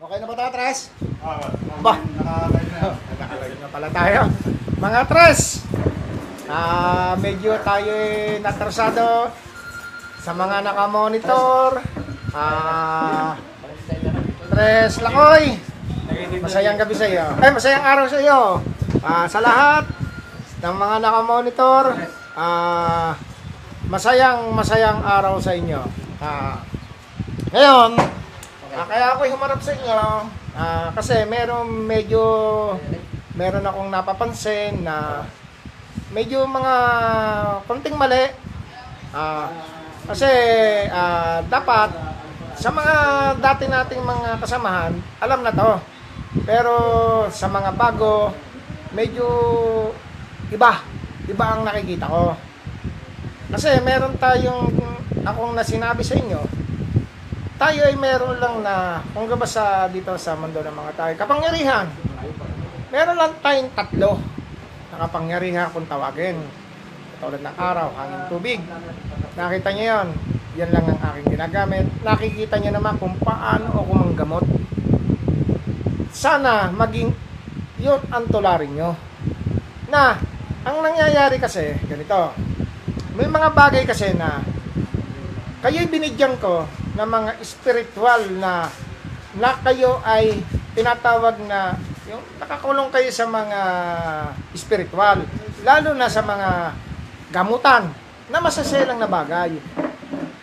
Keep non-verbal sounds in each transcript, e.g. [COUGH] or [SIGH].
Okay na ba tayo, Tres? Ah, Ba? nakakay na. Pala tayo. Mga Tres, ah medyo tayo natrasado sa mga nakamonitor. Ah, Tres Lakoy, masayang gabi sa iyo. Eh, masayang araw sa iyo. Ah, sa lahat ng mga nakamonitor, ah, masayang masayang araw sa inyo. Ah, ngayon, ah, kaya ako humarap sa inyo ah, kasi meron medyo meron akong napapansin na medyo mga konting mali. Ah, kasi ah, dapat sa mga dati nating mga kasamahan, alam na to. Pero sa mga bago, medyo iba. Iba ang nakikita ko. Kasi meron tayong akong nasinabi sa inyo, tayo ay meron lang na, kung ba sa dito sa mundo ng mga tayo, kapangyarihan. Meron lang tayong tatlo na kapangyarihan kung tawagin. Tulad ng araw, hangin, tubig. Nakita niyo yon. Yan lang ang aking ginagamit. Nakikita niyo naman kung paano ako manggamot. Sana maging yun ang tularin nyo. Na, ang nangyayari kasi, ganito. May mga bagay kasi na kayo'y binigyan ko ng mga spiritual na na kayo ay tinatawag na yung nakakulong kayo sa mga spiritual lalo na sa mga gamutan na masaselang na bagay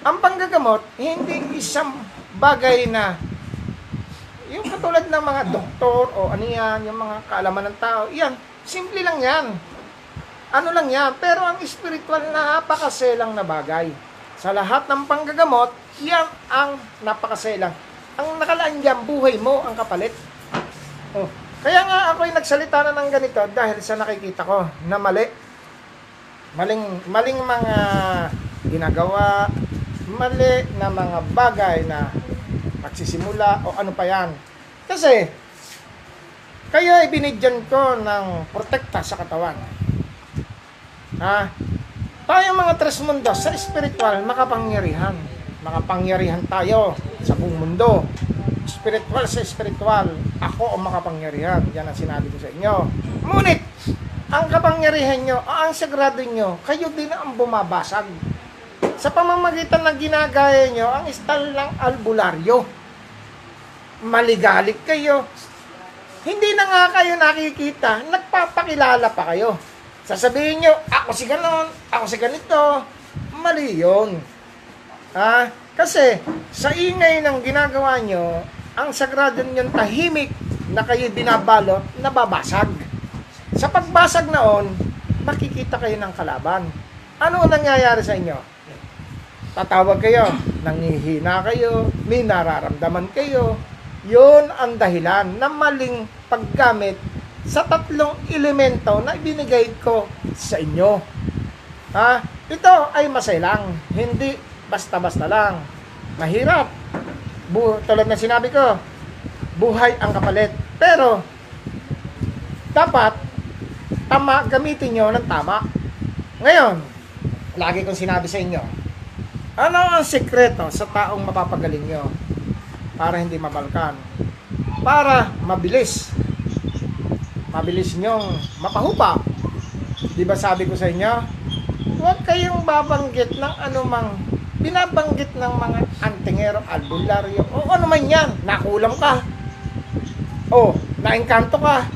ang panggagamot hindi isang bagay na yung katulad ng mga doktor o ano yan, yung mga kaalaman ng tao, yan, simple lang yan. Ano lang yan, pero ang spiritual na napakaselang na bagay. Sa lahat ng panggagamot, yan ang napakaselang. Ang nakalaan dyan, buhay mo ang kapalit. Oh. Kaya nga ako'y nagsalita na ng ganito dahil sa nakikita ko na mali. Maling, maling mga ginagawa, mali na mga bagay na pagsisimula o ano pa yan. Kasi, kayo ay binigyan ko ng protekta sa katawan. Ha? Tayo mga tres mundo sa spiritual, makapangyarihan. Makapangyarihan tayo sa buong mundo. Spiritual sa spiritual, ako ang makapangyarihan. Yan ang sinabi ko sa inyo. Ngunit, ang kapangyarihan nyo, ang sagrado nyo, kayo din ang bumabasag. Sa pamamagitan ng ginagaya nyo, ang istal ng albularyo. Maligalig kayo. Hindi na nga kayo nakikita, nagpapakilala pa kayo. Sasabihin nyo, ako si ganon, ako si ganito. Mali yun. Ha? Kasi, sa ingay ng ginagawa nyo, ang sagrado nyong tahimik na kayo binabalot, nababasag. Sa pagbasag noon, makikita kayo ng kalaban. Ano ang nangyayari sa inyo? Tatawag kayo, nangihina kayo, may nararamdaman kayo. Yun ang dahilan ng maling paggamit sa tatlong elemento na ibinigay ko sa inyo. Ha? Ito ay masailang, hindi basta-basta lang. Mahirap. Bu tulad na sinabi ko, buhay ang kapalit. Pero, dapat, tama, gamitin nyo ng tama. Ngayon, lagi kong sinabi sa inyo, ano ang sekreto sa taong mapapagaling nyo para hindi mabalkan? Para mabilis. Mabilis nyong mapahupa. Di ba sabi ko sa inyo? Huwag kayong babanggit ng anumang binabanggit ng mga antingero, albularyo, o ano man yan. Nakulam ka. O, naengkanto ka.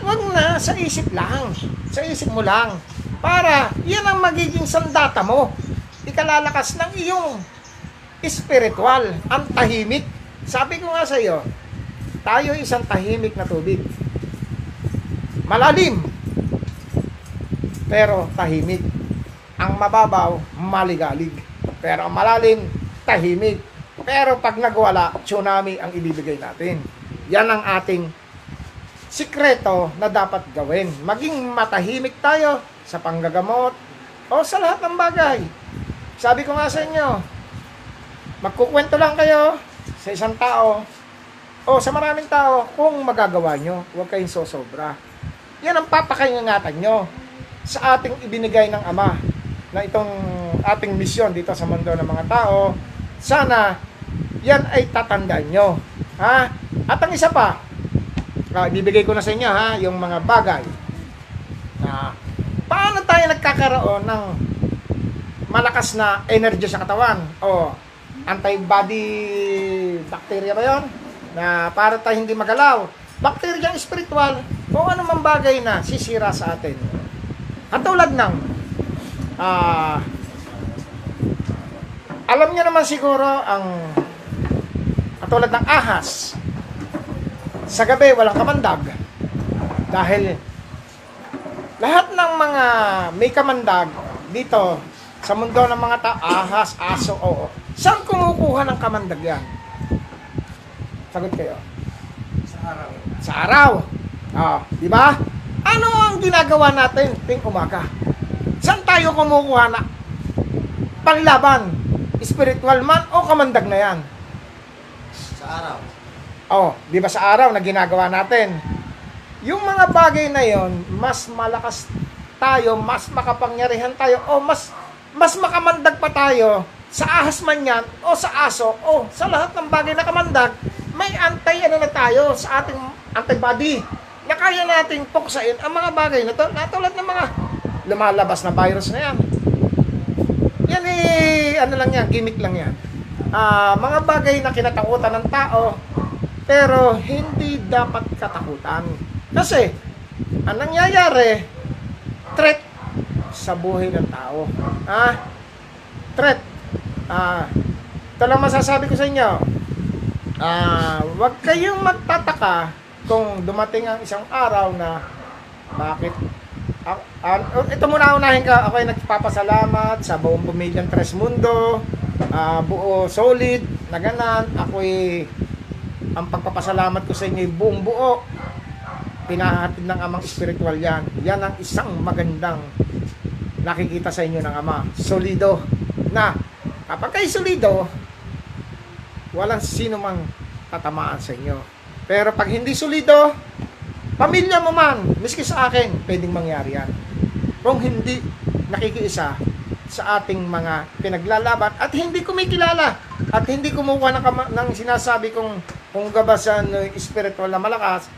Huwag na, sa isip lang. Sa isip mo lang. Para, yan ang magiging sandata mo. Ikalalakas ng iyong spiritual, ang tahimik. Sabi ko nga sa iyo, tayo isang tahimik na tubig. Malalim, pero tahimik. Ang mababaw, maligalig. Pero ang malalim, tahimik. Pero pag nagwala, tsunami ang ibibigay natin. Yan ang ating sikreto na dapat gawin. Maging matahimik tayo sa panggagamot o sa lahat ng bagay. Sabi ko nga sa inyo, magkukwento lang kayo sa isang tao o sa maraming tao kung magagawa nyo. Huwag kayong sosobra. Yan ang papakingatan nyo sa ating ibinigay ng Ama na itong ating misyon dito sa mundo ng mga tao. Sana yan ay tatandaan nyo. Ha? At ang isa pa, ah, ibibigay ko na sa inyo ha, yung mga bagay. Ah, paano tayo nagkakaroon ng malakas na energy sa katawan? O antibody bacteria ba yon? Na para tayo hindi magalaw. Bacteria spiritual o ano man bagay na sisira sa atin. Katulad ng ah alam niyo naman siguro ang katulad ng ahas. Sa gabi walang kamandag dahil lahat ng mga may kamandag dito sa mundo ng mga ta ahas, aso, oo. Saan kumukuha ng kamandag yan? Sagot kayo. Sa araw. Sa araw. Ah, di ba? Ano ang ginagawa natin ting umaga? Saan tayo kumukuha na panglaban? Spiritual man o kamandag na yan? Sa araw. Oh, di ba sa araw na ginagawa natin? Yung mga bagay na yon, mas malakas tayo, mas makapangyarihan tayo, o mas mas makamandag pa tayo sa ahas man yan, o sa aso, o sa lahat ng bagay na kamandag, may antay ano na tayo sa ating antibody na kaya nating puksain ang mga bagay na to, na tulad ng mga lumalabas na virus na yan. Yan eh, ano lang yan, gimmick lang yan. Ah, mga bagay na kinatakutan ng tao, pero hindi dapat katakutan. Kasi, ang nangyayari, threat sa buhay ng tao. Ah, threat. Ah, ito lang masasabi ko sa inyo. Ah, wag kayong magtataka kung dumating ang isang araw na bakit Ah, ah, ito muna unahin ka. Ako ay nagpapasalamat sa buong pamilyang Tres Mundo. ah, buo solid na ganan. Ako ay ang pagpapasalamat ko sa inyo ay buong buo. Pinahatid ng amang spiritual yan. Yan ang isang magandang nakikita sa inyo ng ama. Solido. Na kapag kayo solido, walang sino mang tatamaan sa inyo. Pero pag hindi solido, pamilya mo man, miski sa akin, pwedeng mangyari yan. Kung hindi nakikiisa sa ating mga pinaglalaban at hindi kumikilala at hindi kumukuha ng, kama- ng sinasabi kong kung gabasan ng spiritual na malakas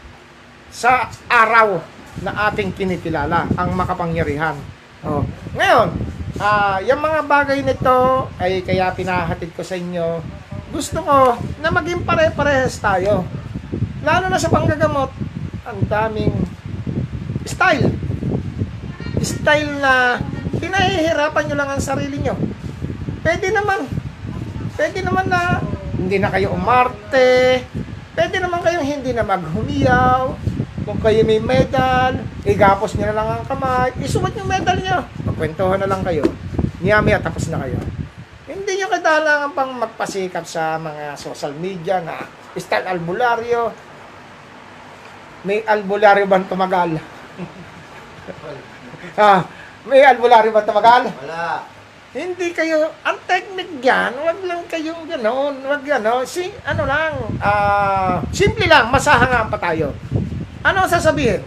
sa araw na ating kinikilala ang makapangyarihan. Oh. Ngayon, ah yung mga bagay nito ay kaya pinahatid ko sa inyo. Gusto ko na maging pare-parehas tayo. Lalo na sa panggagamot, ang daming style. Style na pinahihirapan nyo lang ang sarili nyo. Pwede naman. Pwede naman na hindi na kayo umarte. Pwede naman kayong hindi na maghumiyaw. Kung kayo may medal, igapos nyo na lang ang kamay, isuot yung medal nyo. Magkwentuhan na lang kayo. Niya-miya, tapos na kayo. Hindi nyo kailangan pang magpasikap sa mga social media na style albularyo. May albularyo bang tumagal? [LAUGHS] ah, may albularyo bang tumagal? Wala. Hindi kayo, ang technique yan, wag lang kayong gano'n, wag gano'n, si, ano lang, ah, simple lang, masahangaan pa tayo. Ano ang sasabihin?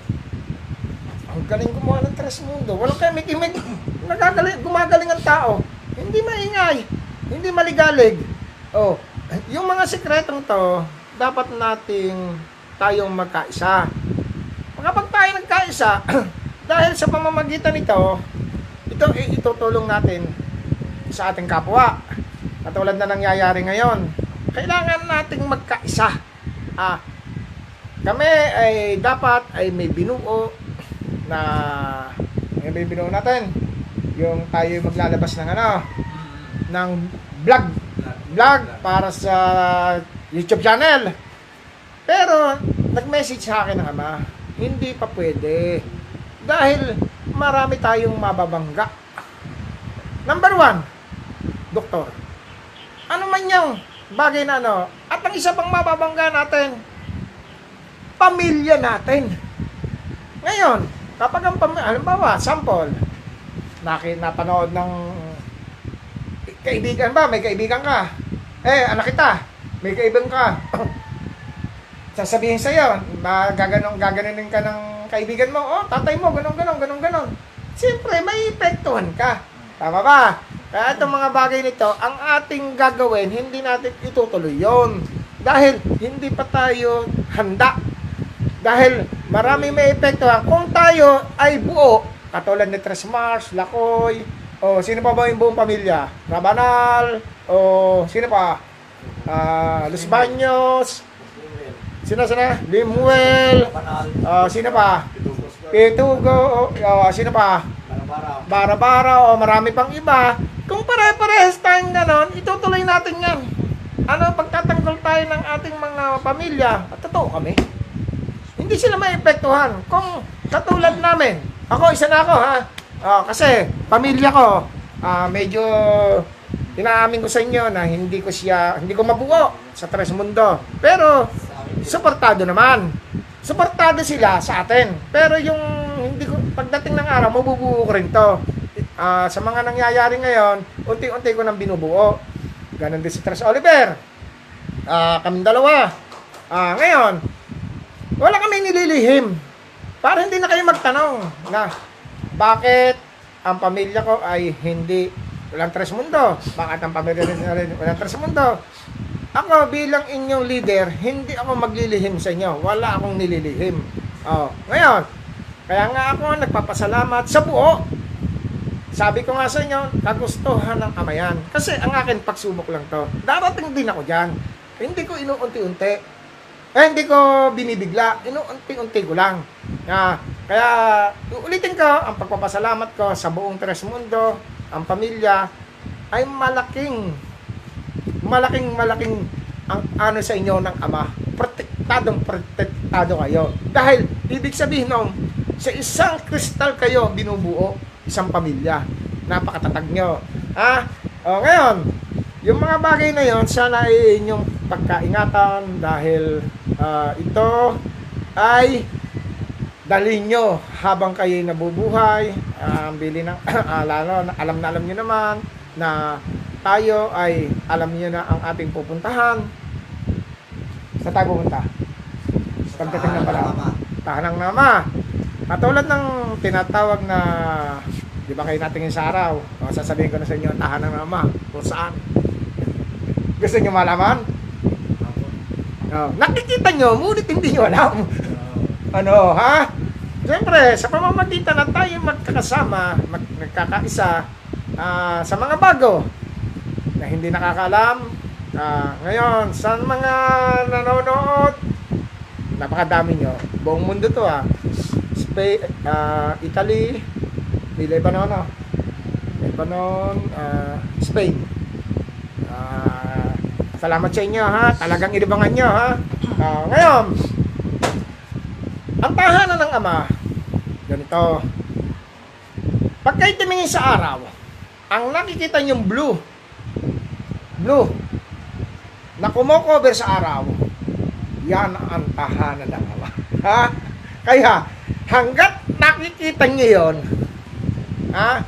Ang galing gumawa ng Tres Mundo, walang kayo mikimik, nagagaling, gumagaling ang tao, hindi maingay, hindi maligalig. Oh, yung mga sikretong to, dapat nating tayong magkaisa. Kapag tayo nagkaisa, [CLEARS THROAT] dahil sa pamamagitan nito, ito eh, itutulong natin sa ating kapwa. Katulad na nangyayari ngayon. Kailangan nating magkaisa. Ah, kami ay dapat ay may binuo na may binuo natin. Yung tayo maglalabas ng ano, ng vlog. Vlog para sa YouTube channel. Pero, nag-message sa akin ng ama, hindi pa pwede. Dahil marami tayong mababangga. Number one, doktor. Ano man yung bagay na ano. At ang isa pang mababangga natin, pamilya natin. Ngayon, kapag ang pamilya, halimbawa, sample, napanood ng kaibigan ba, may kaibigan ka. Eh, anak kita, may kaibigan ka. [CLEARS THROAT] Sasabihin sa'yo, ba, gaganong, gaganunin ka ng kaibigan mo, oh, tatay mo, ganun, ganun, ganun, ganun. Siyempre, may epektuhan ka. Tama ba? Kaya itong mga bagay nito, ang ating gagawin, hindi natin itutuloy yon. Dahil hindi pa tayo handa. Dahil marami may epekto. Kung tayo ay buo, katulad ni Tres Mars, Lakoy, o sino pa ba yung buong pamilya? Rabanal, o sino pa? Ah, Los Baños, sino sino? Limuel, ah, sino pa? Pitugo, o sino pa? Barabara. bara-bara o marami pang iba, kung pare-parehas tayong ganon, itutuloy natin yan. Ano, pagtatanggol tayo ng ating mga pamilya, at totoo kami, hindi sila maepektuhan. Kung katulad namin, ako, isa na ako ha, Ah, kasi pamilya ko, ah, medyo inaamin ko sa inyo na hindi ko siya, hindi ko mabuo sa Tres Mundo. Pero, suportado naman. Suportado sila sa atin. Pero yung hindi ko pagdating ng araw, mabubuo ko rin to. Ah, sa mga nangyayari ngayon, unti-unti ko nang binubuo. Ganon din si Tres Oliver. Ah, kaming dalawa. Ah, ngayon, wala kami nililihim. Para hindi na kayo magtanong na bakit ang pamilya ko ay hindi walang tres mundo? Bakit ang pamilya rin rin walang tres mundo? Ako bilang inyong leader, hindi ako maglilihim sa inyo. Wala akong nililihim. Oh, ngayon, kaya nga ako nagpapasalamat sa buo. Sabi ko nga sa inyo, kagustuhan ng ama yan. Kasi ang akin pagsubok lang to. Darating din ako dyan. Hindi ko inuunti-unti. Eh, hindi ko binibigla. Inuunti-unti ko lang. Ah, kaya, uulitin ko, ang pagpapasalamat ko sa buong Tres Mundo, ang pamilya, ay malaking malaking malaking ang ano sa inyo ng ama protektadong protektado kayo dahil ibig sabihin nung sa isang kristal kayo binubuo isang pamilya napakatatag nyo ha o ngayon yung mga bagay na yon sana ay inyong pagkaingatan dahil ah, ito ay dalhin nyo habang kayo nabubuhay ang bili ng [CLEARS THROAT] ah, lalo na alam na alam nyo naman na tayo ay alam niyo na ang ating pupuntahan. Sa tayo pupunta? Pagdating ng pala. Tahanang nama. Katulad ng tinatawag na, di ba kayo natingin sa araw? O, sasabihin ko na sa inyo, tahanang nama. Kung saan? Gusto niyo malaman? Ako. O, nakikita nyo, ngunit hindi nyo alam. Ah, Ano, ha? Siyempre, sa pamamagitan na tayo magkakasama, mag, nagkakaisa, ah, sa mga bago na hindi nakakaalam, ah, ngayon, sa mga nanonood, napakadami nyo. Buong mundo to ah. Spain, ah, Italy, Lebanon, no? Lebanon, ah, Spain. Ah, salamat sa inyo ha. Talagang inibangan nyo ha. Ah, ngayon, ang tahanan ng Ama, ganito. Pag kayo tumingin sa araw, ang nakikita niyong blue, blue, na kumokover sa araw, yan ang tahanan ng Ama. [LAUGHS] Ha? Kaya, hanggat nakikita niyo yon, ha?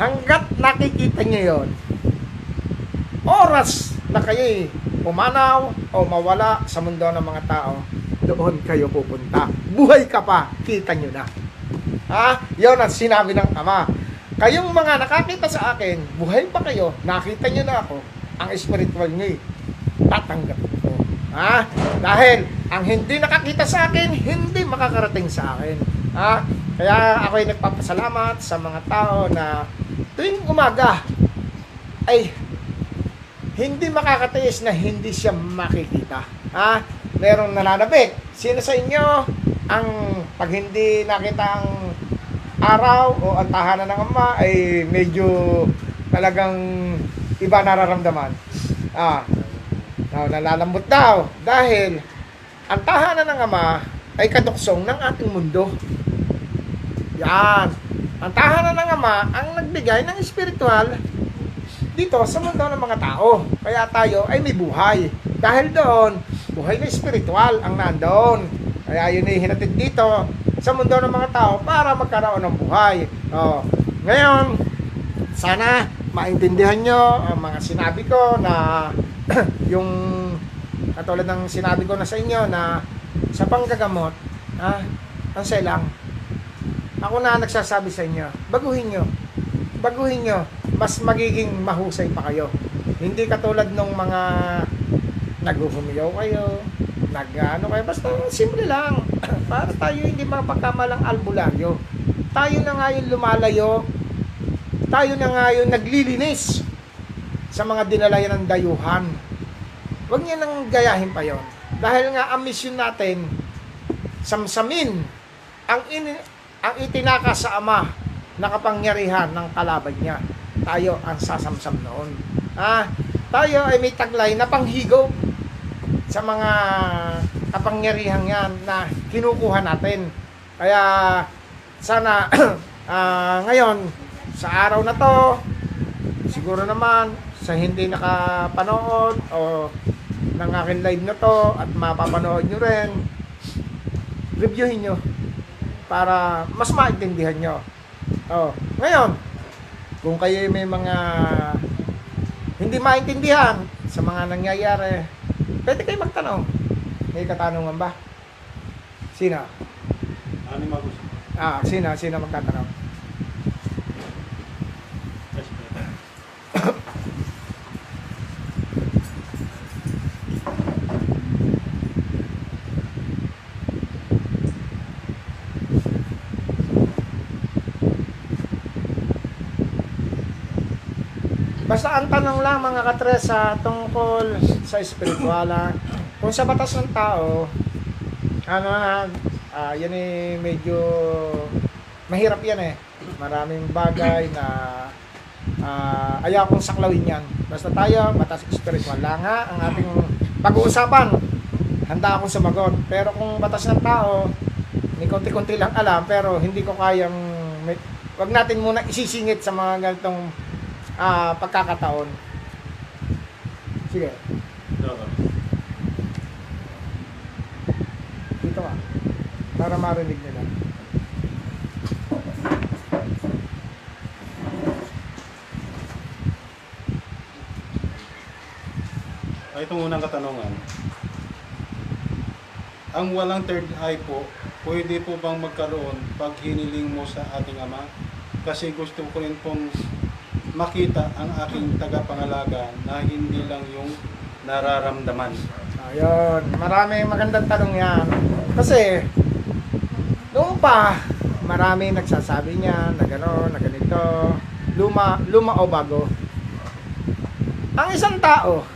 Hanggat nakikita niyo yon, oras na kayo'y pumanaw o mawala sa mundo ng mga tao, doon kayo pupunta. Buhay ka pa, kita nyo na. Ha? Yon ang sinabi ng Ama. Kayong mga nakakita sa akin, buhay pa kayo, nakita nyo na ako, ang spiritual nyo eh, tatanggapin ko. Ha? Dahil, ang hindi nakakita sa akin, hindi makakarating sa akin. Ha? Kaya ako ay nagpapasalamat sa mga tao na tuwing umaga, ay hindi makakatiis na hindi siya makikita. Ha? Merong nananabik. Sino sa inyo ang pag hindi nakita ang araw o ang tahanan ng ama ay medyo talagang iba nararamdaman. Ah, na nalalambot daw dahil ang tahanan ng ama ay kaduksong ng ating mundo. Yan. Ang tahanan ng ama ang nagbigay ng spiritual dito sa mundo ng mga tao. Kaya tayo ay may buhay. Dahil doon, buhay na spiritual ang nandoon. Kaya yun ay hinatid dito sa mundo ng mga tao para magkaroon ng buhay. Oh. Ngayon, sana maintindihan nyo ang mga sinabi ko na [CLEARS THROAT] yung katulad ng sinabi ko na sa inyo na sa panggagamot, ah, ang selang. Ako na nagsasabi sa inyo, baguhin nyo. Baguhin nyo. Mas magiging mahusay pa kayo. Hindi katulad ng mga naghuhumiyaw kayo, nag ano kayo, basta simple lang. [CLEARS THROAT] Para tayo hindi mapagkamalang albularyo. Tayo na nga yung lumalayo, tayo na nga yung naglilinis sa mga dinalayan ng dayuhan. Huwag niyo nang gayahin pa yon. Dahil nga ang mission natin, samsamin ang, in, ang itinaka sa Ama na kapangyarihan ng kalaban niya. Tayo ang sasamsam noon. Ah, tayo ay may taglay na panghigop sa mga kapangyarihan yan na kinukuha natin. Kaya sana [CLEARS THROAT] ah, ngayon sa araw na to siguro naman sa hindi nakapanood o ng akin live na to at mapapanood nyo rin reviewin nyo para mas maintindihan nyo oh, ngayon kung kayo may mga hindi maintindihan sa mga nangyayari pwede kayo magtanong may katanungan ba? sino? Ano mag-usap? ah, sino? sino magtatanong? Basta ang tanong lang mga katresa tungkol sa espirituala, kung sa batas ng tao, ano na, ah, yan eh medyo mahirap yan eh. Maraming bagay na ah, ayaw kong saklawin yan. Basta tayo, batas espiritual lang ha, ang ating pag-uusapan. Handa akong sumagot. Pero kung batas ng tao, may konti-konti lang alam, pero hindi ko kayang, may, wag natin muna isisingit sa mga ganitong ah, pagkakataon. Sige, dito ka. Para marinig nila. Ay, itong unang katanungan. Ang walang third eye po, pwede po bang magkaroon pag hiniling mo sa ating Ama? Kasi gusto ko rin pong makita ang aking tagapangalaga na hindi lang yung nararamdaman. Ayun, maraming magandang tanong yan. Kasi, noong pa, marami nagsasabi niya na gano'n, na ganito, luma, luma o bago. Ang isang tao,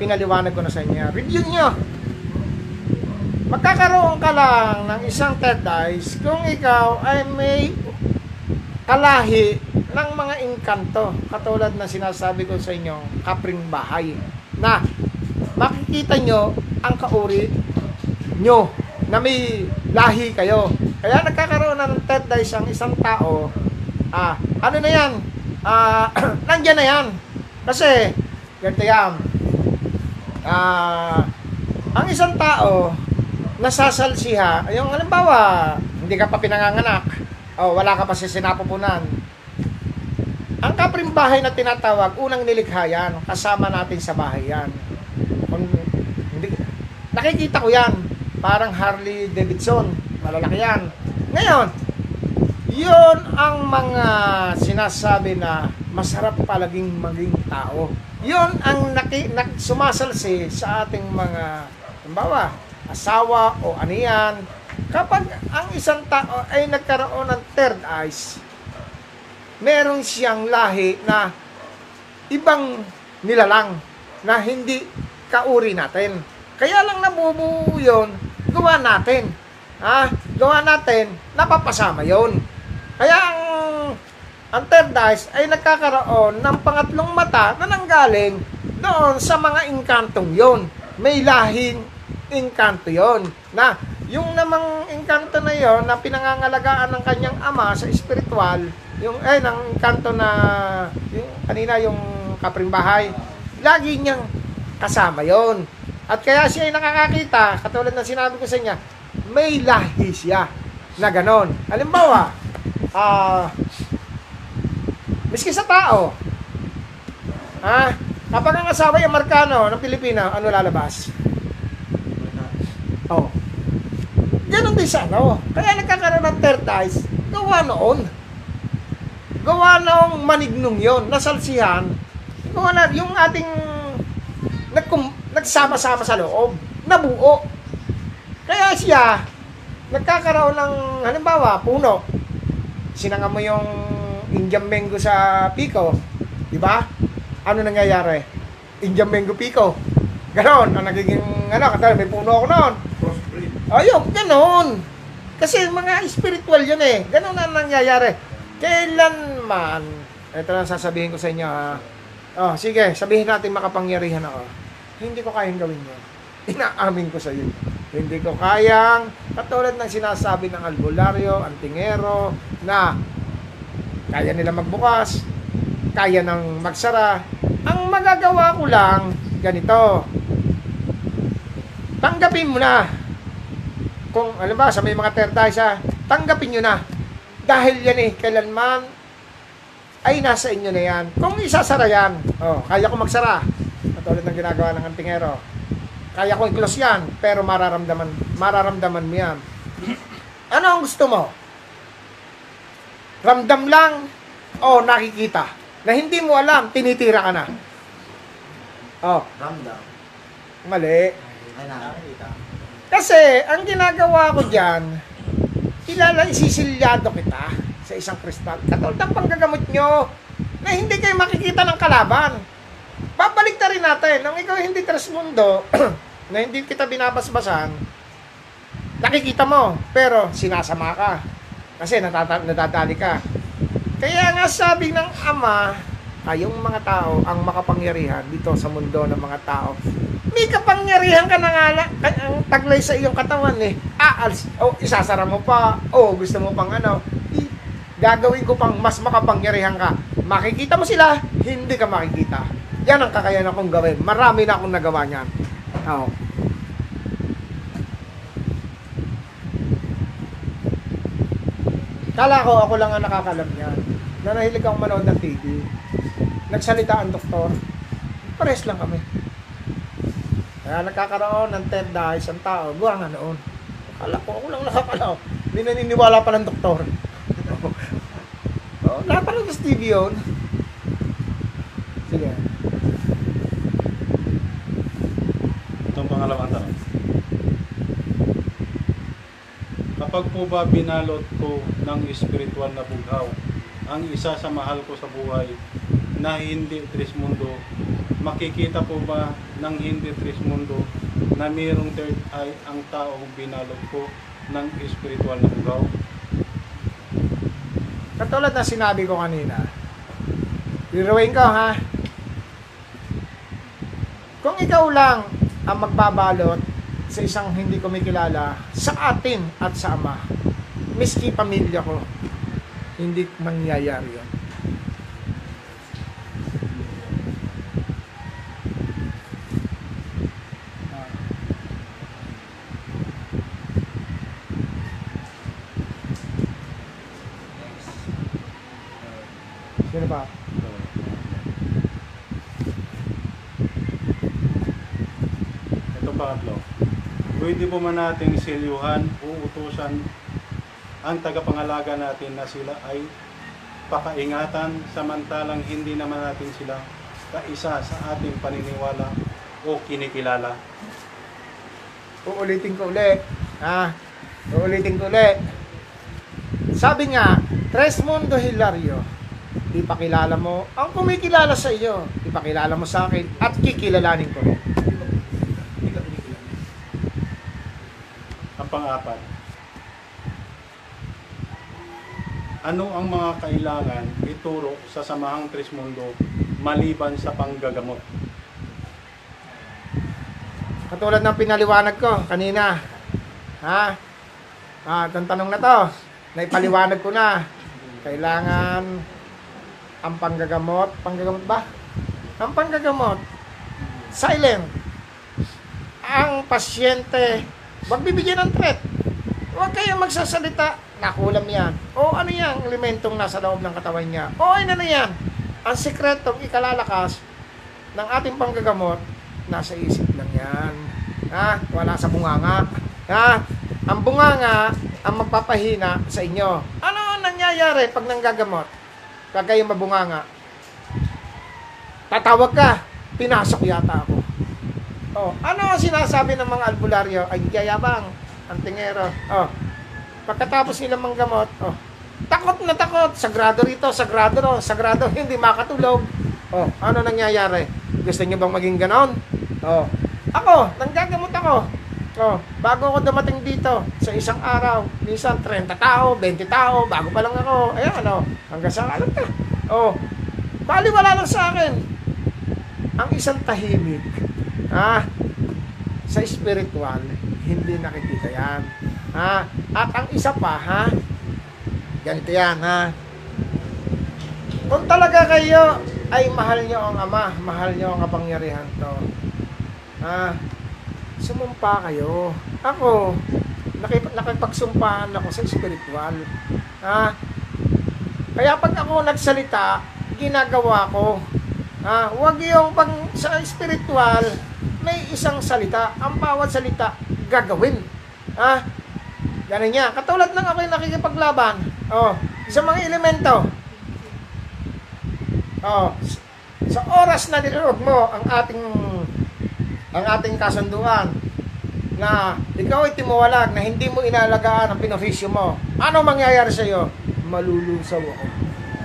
pinaliwanag ko na sa inyo, review nyo. Magkakaroon ka lang ng isang third eyes kung ikaw ay may kalahi ng mga engkanto. Katulad na sinasabi ko sa inyo, kapring bahay. Na makikita nyo ang kauri nyo na may lahi kayo. Kaya nagkakaroon na ng third eyes ang isang tao. Ah, ano na yan? Ah, [CLEARS THROAT] nandyan na yan. Kasi, ganito yan. Ah, ang isang tao, nasasalsiha, yung halimbawa, hindi ka pa pinanganganak, o wala ka pa sa sinapupunan, ang kapring bahay na tinatawag, unang nilikha yan, kasama natin sa bahay yan. Kung, hindi, nakikita ko yan, parang Harley Davidson, malalaki yan. Ngayon, yun ang mga sinasabi na masarap palaging maging tao. Yun ang naki, nak, sumasalsi sa ating mga, halimbawa, asawa o aniyan. Kapag ang isang tao ay nagkaroon ng third eyes, meron siyang lahi na ibang nilalang na hindi kauri natin. Kaya lang nabubuo yun, gawa natin. Ha? Gawa natin, napapasama yon. Kaya ang, ang third eyes ay nagkakaroon ng pangatlong mata na nanggaling doon sa mga inkantong yon. May lahing inkanto yon. Na yung namang inkanto na yon na pinangangalagaan ng kanyang ama sa espiritual, yung eh ng kanto na yung kanina yung kapring bahay, lagi niyang kasama yon. At kaya siya ay nakakakita, katulad ng sinabi ko sa niya, may lahi siya na ganon. Halimbawa, ah, miski sa tao, ah, kapag ang asawa ay Amerikano ng Pilipina, ano lalabas? Oh. Ganon din sa ano. Kaya nagkakaroon ng third eyes, gawa noon. Gawa noong manignong yon nasalsihan. Gawa na, yung ating nagkum, nag, nagsama-sama sa loob, nabuo. Kaya siya, nagkakaroon ng, halimbawa, puno. Sinanga mo yung Indian mango sa Pico, di ba? Ano nangyayari? Indian mango Pico. Ganon, ang nagiging, ano, katulad, may puno ako noon. Ayun, ganon. Kasi mga spiritual yun eh. Ganon ang nangyayari. Kailanman, ito lang sasabihin ko sa inyo ha. Oh, sige, sabihin natin makapangyarihan ako. Hindi ko kayang gawin yun. Inaamin ko sa iyo. Hindi ko kayang, katulad ng sinasabi ng albularyo, antingero, na kaya nila magbukas, kaya nang magsara. Ang magagawa ko lang, ganito. Tanggapin mo na. Kung, alam ba, sa may mga tertaysa, tanggapin nyo na. Dahil yan eh, kailanman, ay nasa inyo na yan. Kung isasara yan, oh, kaya ko magsara. Katulad ng ginagawa ng antingero. Kaya ko i-close yan, pero mararamdaman, mararamdaman mo yan. Ano ang gusto mo? Ramdam lang o nakikita? Na hindi mo alam, tinitira ka na. Oh, Ramdam. mali. Ay, nakakita. Kasi, ang ginagawa ko dyan, ilala isisilyado kita sa isang kristal. Katulad ng panggagamot nyo, na hindi kayo makikita ng kalaban. Babalik na rin natin, nung ikaw hindi tres mundo, [CLEARS THROAT] na hindi kita binabasbasan, nakikita mo, pero sinasama ka. Kasi natata- nadadali ka. Kaya nga sabi ng Ama, kayong mga tao ang makapangyarihan dito sa mundo ng mga tao. May kapangyarihan ka na nga ang taglay sa iyong katawan eh. Aalis, o isasara mo pa, o gusto mo pang ano, i- gagawin ko pang mas makapangyarihan ka. Makikita mo sila, hindi ka makikita. Yan ang kakayanan kong gawin. Marami na akong nagawa niyan. Oo. Kala ko ako lang ang nakakalam niyan. Na nahilig akong manood ng TV. Nagsalita ang doktor. Pares lang kami. Kaya nagkakaroon ng TED na isang tao. Buwa nga noon. Kala ko ako lang nakakalaw. Hindi naniniwala pa ng doktor. [LAUGHS] oh, napanood sa TV yun. Sige. Itong pangalawang tanong. Kapag po ba binalot ko ng espiritual na bughaw ang isa sa mahal ko sa buhay na hindi Trismundo, makikita po ba ng hindi Trismundo na mayroong third eye ang taong binalot ko ng espiritual na bughaw? Katulad na sinabi ko kanina. Liruin ko ha. Kung ikaw lang ang magbabalot sa isang hindi ko may kilala sa atin at sa ama, miski pamilya ko, hindi mangyayari yun. Sino ba? Ito pangatlo. Pwede po man nating silyuhan o utusan ang tagapangalaga natin na sila ay pakaingatan samantalang hindi naman natin sila kaisa sa ating paniniwala o kinikilala. Uulitin ko uli. Ha? Uulitin ko uli. Sabi nga, Tres Mundo Hilario, ipakilala mo ang kumikilala sa iyo. Ipakilala mo sa akin at kikilalanin ko. Ang pang-apat, ano ang mga kailangan ituro sa samahang Trismundo maliban sa panggagamot? Katulad ng pinaliwanag ko kanina. Ha? Ah, itong tanong na to, naipaliwanag ko na. Kailangan ang panggagamot, panggagamot ba? Ang panggagamot, silent. Ang pasyente, wag bibigyan ng threat. Huwag kayong magsasalita, nakulam yan. O ano yan, elementong nasa loob ng katawan niya. O ano na yan. Ang sikretong ikalalakas ng ating panggagamot, nasa isip lang yan. Ha? Wala sa bunganga. Ha? Ang bunganga ang magpapahina sa inyo. Ano ang nangyayari pag nanggagamot? Pag kayo mabunganga. Tatawag ka. Pinasok yata ako. Oh, ano ang sinasabi ng mga albularyo? Ay, yayabang, ang tingero. Oh, pagkatapos nilang manggamot, oh, takot na takot, sagrado rito, sagrado ro, sagrado, hindi makatulog. Oh, ano nangyayari? Gusto niyo bang maging ganon? Oh, ako, nanggagamot ako. Oh, bago ako dumating dito sa isang araw, minsan 30 tao, 20 tao, bago pa lang ako. Ayan, ano, hanggang sa alam ka. Oh, baliwala lang sa akin. Ang isang tahimik, ah, sa spiritual, hindi nakikita yan. Ha? At ang isa pa, ha? Ganito yan, ha? Kung talaga kayo ay mahal nyo ang Ama, mahal nyo ang kapangyarihan to, ha? Sumumpa kayo. Ako, nakip nakipagsumpahan ako sa spiritual. Ha? Kaya pag ako nagsalita, ginagawa ko. Ha? Huwag yung pag sa spiritual, may isang salita. Ang bawat salita, gagawin. Ha? Ganun niya. Katulad ng ako'y nakikipaglaban. Oh, sa mga elemento. Oh, sa oras na nilurog mo ang ating ang ating kasunduan na ikaw ay timuwalag na hindi mo inalagaan ang pinofisyo mo. Ano mangyayari sa iyo? Malulusaw ako.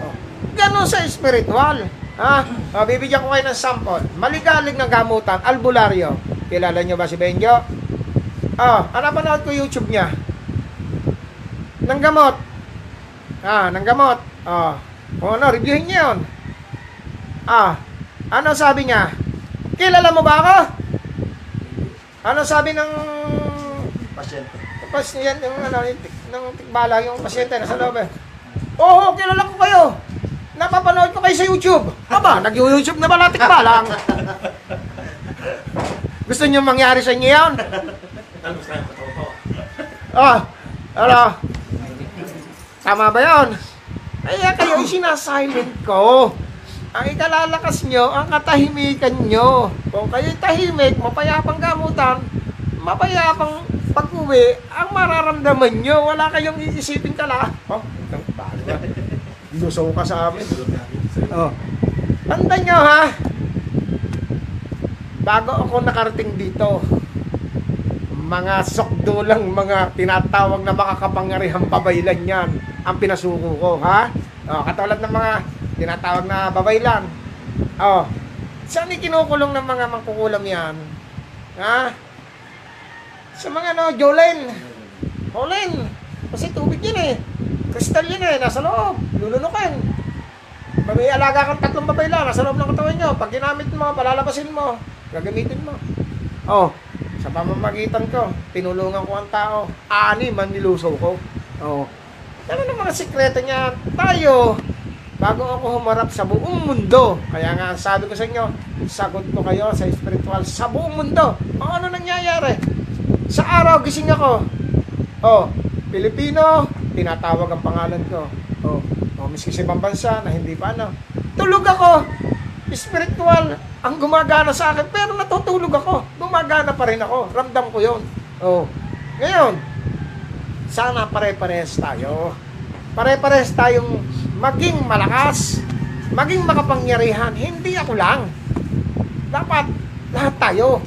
Oh. Ganon sa spiritual. Ha? Oh, bibigyan ko kayo ng sample. Maligalig ng gamutan, albularyo. Kilala niyo ba si Benjo? Oh, ano panood ko YouTube niya? Nang gamot. Ah, nang gamot. Oh. O ano, reviewin niyo yun. Ah, ano sabi niya? Kilala mo ba ako? Ano sabi ng Pasyente. pas yan yung ano ng tikbala yung pasyente nasa loob eh. Oo, kilala ko kayo. Napapanood ko kayo sa YouTube. Aba, nag-YouTube na pala tikbalang. Gusto niyo mangyari sa inyo yan? Kayo? Totoo. Ah, ano? Tama ba yun? Kaya kayo sinasilent ko. Ang ikalalakas nyo, ang katahimikan nyo. Kung kayo'y tahimik, mapayapang gamutan, mapayapang pag-uwi, ang mararamdaman nyo, wala kayong iisipin kala. Oh, itong paano ba? Lusaw ka sa amin. Oh. Tanda nyo ha, bago ako nakarating dito, mga sokdo lang, mga tinatawag na makakapangyarihang babaylan yan ang pinasuko ko, ha? Oh, katulad ng mga tinatawag na babaylan. Oh, saan kinukulong ng mga mangkukulam yan? Ha? Sa mga ano, Jolene. Jolene. Kasi tubig yan eh. Kristal yan eh, nasa loob. Lulunukin. May alaga kang tatlong babaylan, nasa loob ng katawan nyo. Pag ginamit mo, palalabasin mo. Gagamitin mo. Oh, sa pamamagitan ko, tinulungan ko ang tao. Ani man nilusaw ko. Oh. Ano ng mga sikreto niya? Tayo, bago ako humarap sa buong mundo. Kaya nga, sabi ko sa inyo, sagot ko kayo sa spiritual sa buong mundo. O ano nangyayari? Sa araw, gising ako. Oh, Pilipino, tinatawag ang pangalan ko. Oh, oh miski sa ibang bansa na hindi pa ano. Tulog ako. Spiritual ang gumagana sa akin, pero natutulog ako. Gumagana pa rin ako. Ramdam ko yon. Oh. Ngayon, sana pare-pares tayo. Pare-pares tayong maging malakas, maging makapangyarihan. Hindi ako lang. Dapat lahat tayo.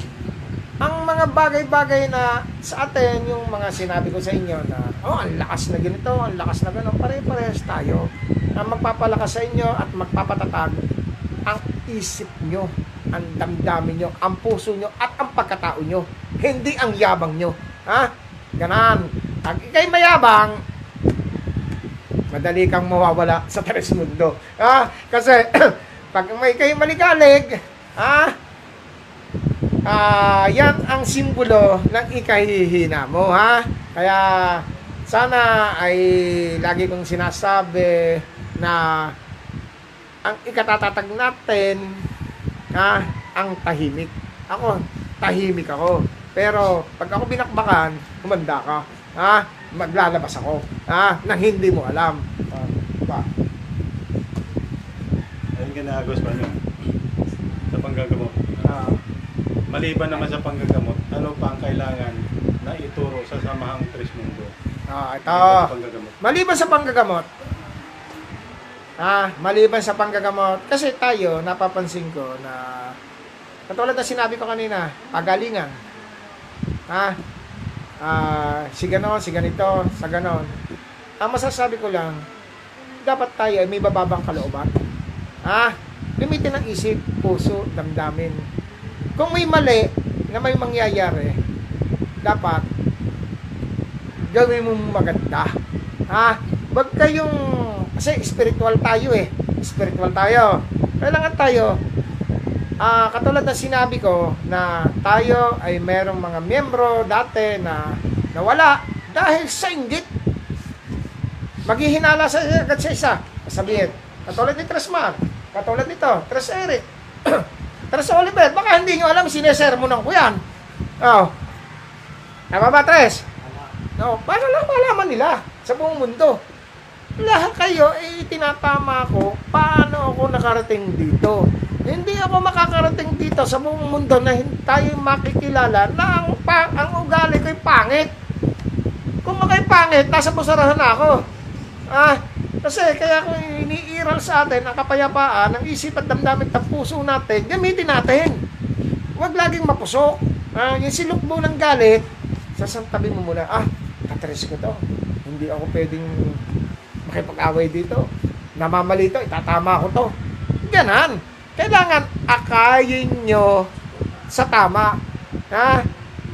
Ang mga bagay-bagay na sa atin, yung mga sinabi ko sa inyo na, oh, ang lakas na ganito, ang lakas na gano'n, pare-pares tayo. Ang magpapalakas sa inyo at magpapatatag ang isip nyo, ang damdamin nyo, ang puso nyo, at ang pagkatao nyo. Hindi ang yabang nyo. Ha? Ganan. Pag ikay mayabang, madali kang mawawala sa tres mundo. Ha? Kasi, [CLEARS THROAT] pag may kayo maligalig, ha? Ah, yan ang simbolo ng ikahihina mo, ha? Kaya, sana ay lagi kong sinasabi na ang ikatatatag natin, ha, ang tahimik. Ako, tahimik ako. Pero, pag ako binakbakan, humanda ka. Ha? Maglalabas ako. Ha? Nang hindi mo alam. Ah, ba? Ayun ginagos pa nyo. Sa panggagamot. Ah, Maliban naman sa panggagamot, ano pa ang kailangan na ituro sa samahang Tres Mundo? ah, ito. Maliban sa panggagamot. Maliban sa panggagamot, ah, maliban sa panggagamot, kasi tayo, napapansin ko na Katulad na sinabi ko kanina, pagalingan. Ha? Ah, si ganon, si ganito, sa ganon. Ang masasabi ko lang, dapat tayo ay may bababang kalooban. Ha? Gamitin ang isip, puso, damdamin. Kung may mali na may mangyayari, dapat gawin mo maganda. Ha? Wag kayong, kasi spiritual tayo eh. Spiritual tayo. Kailangan tayo, ah katulad na sinabi ko, na tayo ay merong mga miyembro dati na nawala dahil sa inggit. Maghihinala sa agad sa isa. Sabihin, katulad ni Tresmar, katulad nito, Tres Eric, [CLEARS THROAT] Tres Oliver, baka hindi nyo alam, sinesermonan ko yan. Oh. Tama ba, Tres? No, para lang malaman nila sa buong mundo. Lahat kayo, eh, tinatama ko, paano ako nakarating dito. Hindi ako makakarating dito sa buong mundo na tayo makikilala na ang, pa, ang ugali ko'y pangit. Kung makay pangit, nasa pusarahan na ako. Ah, kasi kaya kung iniiral sa atin ang kapayapaan, ang isip at damdamin at puso natin, gamitin natin. Huwag laging mapusok. Ah, yung silukbo ng galit, sasantabi mo muna, ah, katres ko to. Hindi ako pwedeng makipag-away dito. Namamali to, itatama ko to. Ganan. Kailangan akayin nyo sa tama. Ha?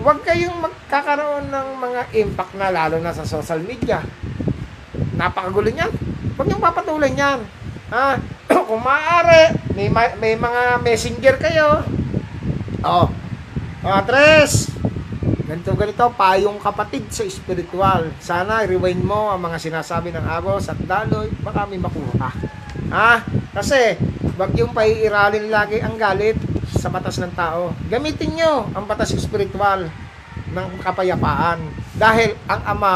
Huwag kayong magkakaroon ng mga impact na lalo na sa social media. Napakagulo niyan. Huwag niyong papatuloy niyan. Ha? [CLEARS THROAT] Kung maaari, may, ma- may mga messenger kayo. Oh. Oh, Tres. Ganito ganito, payong kapatid sa spiritual. Sana rewind mo ang mga sinasabi ng Agos at Daloy, baka may makuha ka. Ha? Kasi, wag yung paiiralin lagi ang galit sa batas ng tao. Gamitin nyo ang batas spiritual ng kapayapaan. Dahil ang ama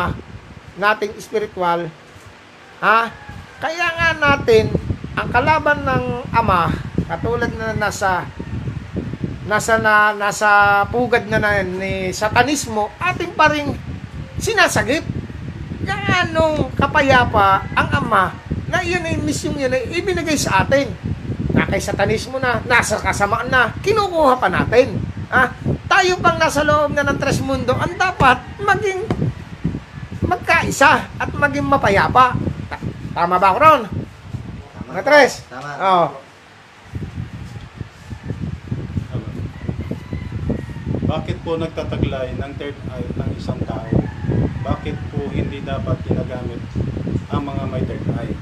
nating spiritual, ha? Kaya nga natin, ang kalaban ng ama, katulad na nasa nasa na nasa pugad na, na ni satanismo atin pa rin sinasagip gaanong kapayapa ang ama na yun ay misyong yun ay ibinigay sa atin. Na kay satanismo na nasa kasamaan na kinukuha pa natin. Ah tayo pang nasa loob na ng tres mundo ang dapat maging magkaisa at maging mapayapa tama ba ako ron? Mga tres? Tama. Oo. Bakit po nagtataglay ng third eye ng isang tao? Bakit po hindi dapat ginagamit ang mga may third eye?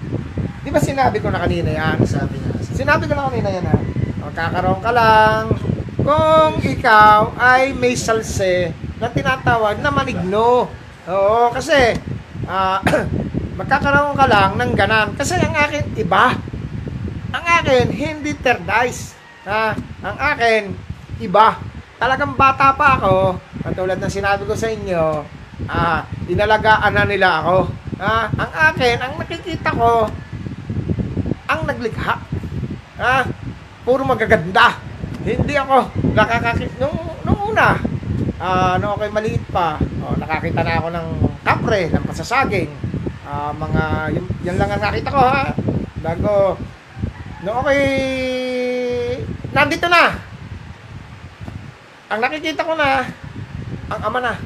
Di ba sinabi ko na kanina yan? Sabi na. Sinabi ko na kanina yan ha. Magkakaroon ka lang kung ikaw ay may salse na tinatawag na manigno. Oo, kasi ah, [CLEARS THROAT] magkakaroon ka lang ng ganan. Kasi ang akin iba. Ang akin hindi eyes. Ha? Ang akin iba. Talagang bata pa ako. Katulad ng sinabi ko sa inyo, ah, inalagaan na nila ako. Ha? Ang akin, ang nakikita ko, ang naglikha. Ha? Puro magaganda. Hindi ako nakakakit nung nung una. Ah, nung ako'y maliit pa, oh, nakakita na ako ng kapre, ng pasasaging. Ah, mga yun, yan lang ang nakita ko ha. Bago nung ako'y nandito na. Ang nakikita ko na ang ama na.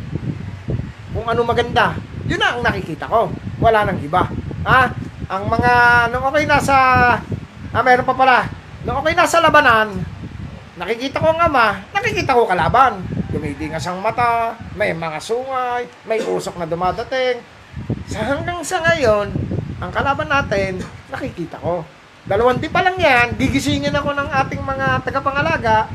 Kung ano maganda, yun na ang nakikita ko. Wala nang iba. Ha? Ang mga, nung ako'y nasa, ah, meron pa pala, nung ako'y nasa labanan, nakikita ko ang ama, nakikita ko kalaban. Dumidingas ang mata, may mga sungay, may usok na dumadating. Sa hanggang sa ngayon, ang kalaban natin, nakikita ko. Dalawang di pa lang yan, gigisingin ako ng ating mga tagapangalaga,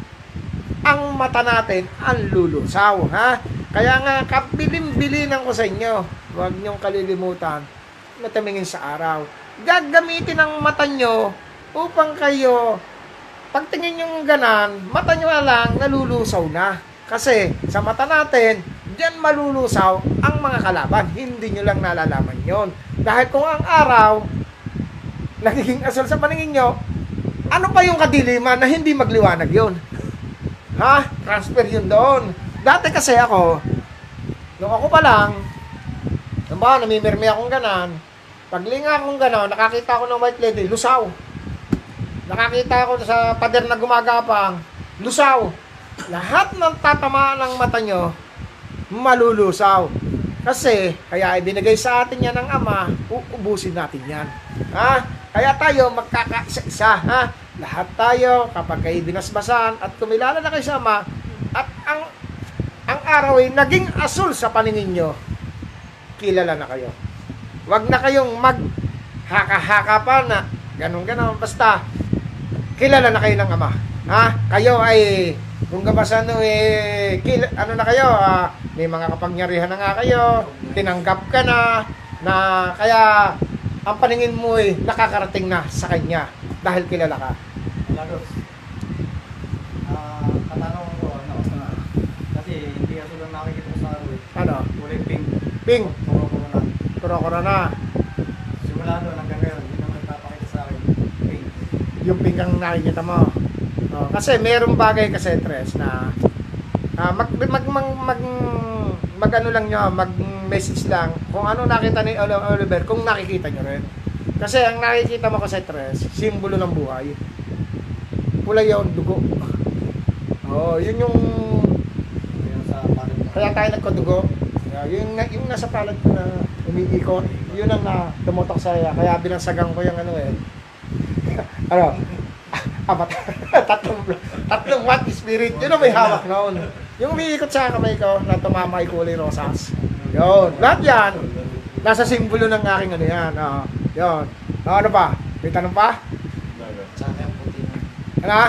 ang mata natin ang lulusaw, ha? Kaya nga, kabilin-bilinan ko sa inyo, huwag niyong kalilimutan na tumingin sa araw. Gagamitin ang mata nyo upang kayo, pagtingin yung ganan, mata nyo lang nalulusaw na. Kasi sa mata natin, diyan malulusaw ang mga kalaban. Hindi nyo lang nalalaman yon. Dahil kung ang araw, nagiging asal sa paningin nyo, ano pa yung kadiliman na hindi magliwanag yon? Ha? Transfer yun doon. Dati kasi ako, nung ako pa lang, nung ba, namimirmi akong ganan, paglinga akong ganon, nakakita ako ng white lady, lusaw. Nakakita ako sa pader na gumagapang, lusaw. Lahat ng tatamaan ng mata nyo, malulusaw. Kasi, kaya ibinigay sa atin yan ng Ama, uubusin natin yan. Ha? Kaya tayo magkakaisa-isa, ha? Lahat tayo, kapag kayo binasbasan at kumilala na kayo sa Ama, at ang ang araw ay naging asul sa paningin nyo, kilala na kayo. Huwag na kayong mag haka-haka pa na ganun ganon basta kilala na kayo ng ama ha kayo ay kung kabasan no eh kil, ano na kayo ah, may mga kapangyarihan na nga kayo tinanggap ka na na kaya ang paningin mo ay nakakarating na sa kanya dahil kilala ka Lagos. Ah, katanungan ko, ano, sa, kasi hindi kasi lang nakikita ko sa araw eh. ano Kulay pink. ping Puro ko na. kuro na Simula doon hanggang ngayon, hindi naman nagpapakita sa akin. Pink. yung ping ang nakikita mo oh, kasi merong bagay kasi tres na ah, mag, mag, mag, mag, mag ano lang nyo, mag message lang kung ano nakita ni Oli- Oliver, kung nakikita nyo rin. Kasi ang nakikita mo kasi tres, simbolo ng buhay. Pula yun, dugo. Oh, yun yung Yun kaya tayo nagkadugo. Yung, na- yung nasa palad ko na umiikot, yun ang na tumutok sa Kaya binansagan ko yung ano eh. [LAUGHS] ano? Apat. [LAUGHS] tatlong, tatlong what spirit. Yun ang may hawak noon. Yung umiikot sa kamay ko na tumama ay kulay rosas. Yun. Lahat yan. Nasa simbolo ng aking ano yan. Oh, yun. Oh, ano pa? May tanong pa? Sa akin puti na. Ano?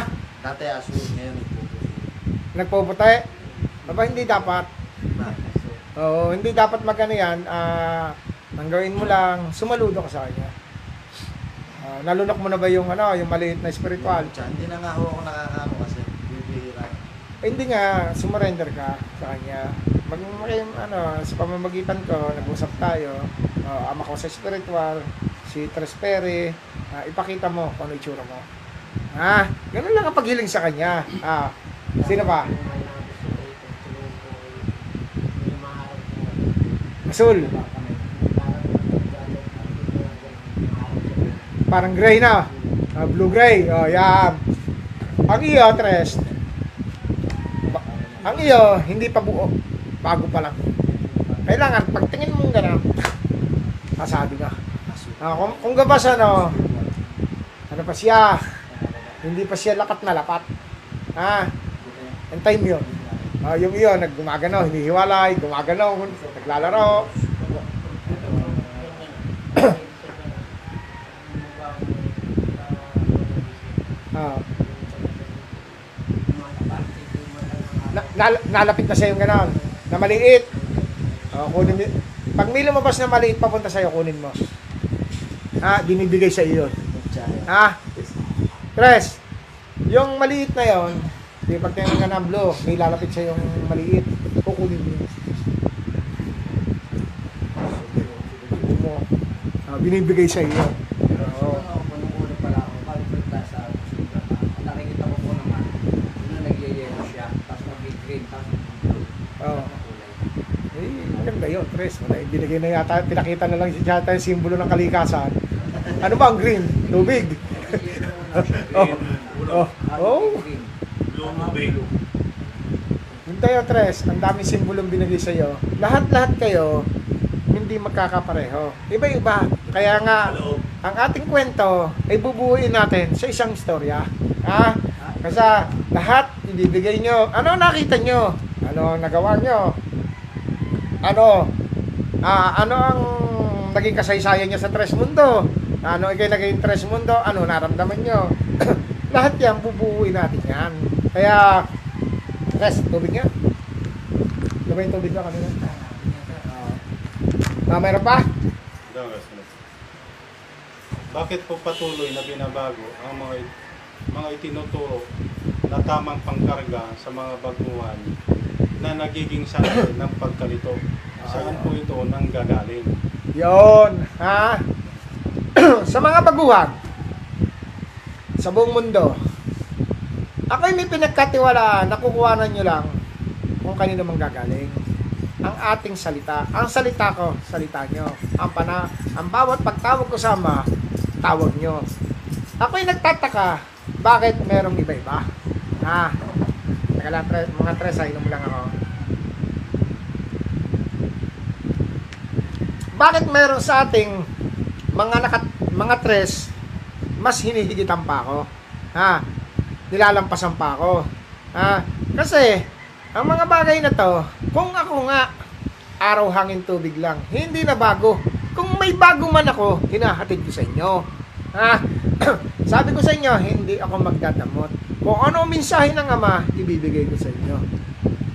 Dati aso, ngayon nagpuputi. Nagpuputi? Aba, hindi dapat. Oo, hindi dapat magano yan. Ah, ang gawin mo lang, sumaludo ka sa kanya. Ah, nalunok mo na ba yung ano, yung maliit na spiritual? Tsaka, hindi na nga ho ako nakakano kasi bibihira. Eh, hindi nga, sumurrender ka sa kanya. Mag, mag- ano, sa pamamagitan ko, nag-usap tayo. Ah, ama ko sa spiritual, si Tres Perry, ah, ipakita mo kung ano itsura mo. Ah, ganun lang ang paghiling sa kanya. Ah, sino pa? Asul. Parang gray na. Ah, blue gray. Oh, yan. Ang iyo, Tres. Ang iyo, hindi pa buo. Bago pa lang. Kailangan, pagtingin mo gano'n, masabi ka. Aso. Ah, kung, kung gabas ano, ano pa siya, hindi pa siya lakat na lapat. Ah, ang time yun. Ah, yung iyo, naggumagano, hinihiwalay, gumagano, naglalaro. Ah. Na, nal- nalapit na sa'yo gano'n, na maliit. Oh, kunin mo. Pag may lumabas na maliit papunta sa'yo, kunin mo. Ha, binibigay sa iyo. Ha? Tres, yung maliit na yon, di pag tingnan ka ng blue, may lalapit sa yung maliit, kukunin mo. mo. Ah, binibigay sa iyo. Oo. Ano, nung una pala ako, balik pa sa nakikita ko po naman, na nagyayelo siya, tapos mag-green, tapos blue. Oo. na kulay. Eh, maganda yun, Tres. Wala, binigay na yata, pinakita na lang si yata yung simbolo ng kalikasan. Ano ba ang green? Tubig. [LAUGHS] Oh. Oh. Oh. Yung tayo, Tres, ang daming simbolong binigay sa iyo. Lahat-lahat kayo, hindi magkakapareho. Iba-iba. Kaya nga, ang ating kwento ay bubuuin natin sa isang istorya. Ha? Kasi lahat ibibigay nyo. Ano nakita nyo? Ano nagawa nyo? Ano? Ah, ano ang naging kasaysayan nyo sa Tres Mundo? Ano ikay naging Tres Mundo? Ano naramdaman nyo? [CLEARS THROAT] lahat yan, bubuuin natin yan. Kaya, Tres, tubig nga. Yung tubig ka kanina? Ah, mayroon pa? Bakit po patuloy na binabago ang mga mga itinuturo na tamang pangkarga sa mga baguhan na nagiging sanay ng pagkalito? Saan po ito nang gagaling? Yon, ha? [CLEARS THROAT] sa mga baguhan sa buong mundo, ako'y may pinagkatiwalaan, nakukuhanan nyo lang kung kanino mang gagaling. Ang ating salita. Ang salita ko, salita nyo. Ang pana, ang bawat pagtawag ko sama, tawag nyo. Ako'y nagtataka, bakit merong iba-iba? Ha? Teka lang, tres, mga tres, ha, inom lang ako. Bakit meron sa ating mga nakat, mga tres, mas hinihigitan pa ako? Ha? Nilalampasan pa ako. Ha? Kasi, ang mga bagay na to, kung ako nga, araw hangin tubig lang, hindi na bago. Kung may bago man ako, hinahatid ko sa inyo. Ha? [CLEARS THROAT] Sabi ko sa inyo, hindi ako magdadamot. Kung ano ang mensahe ng Ama, ibibigay ko sa inyo.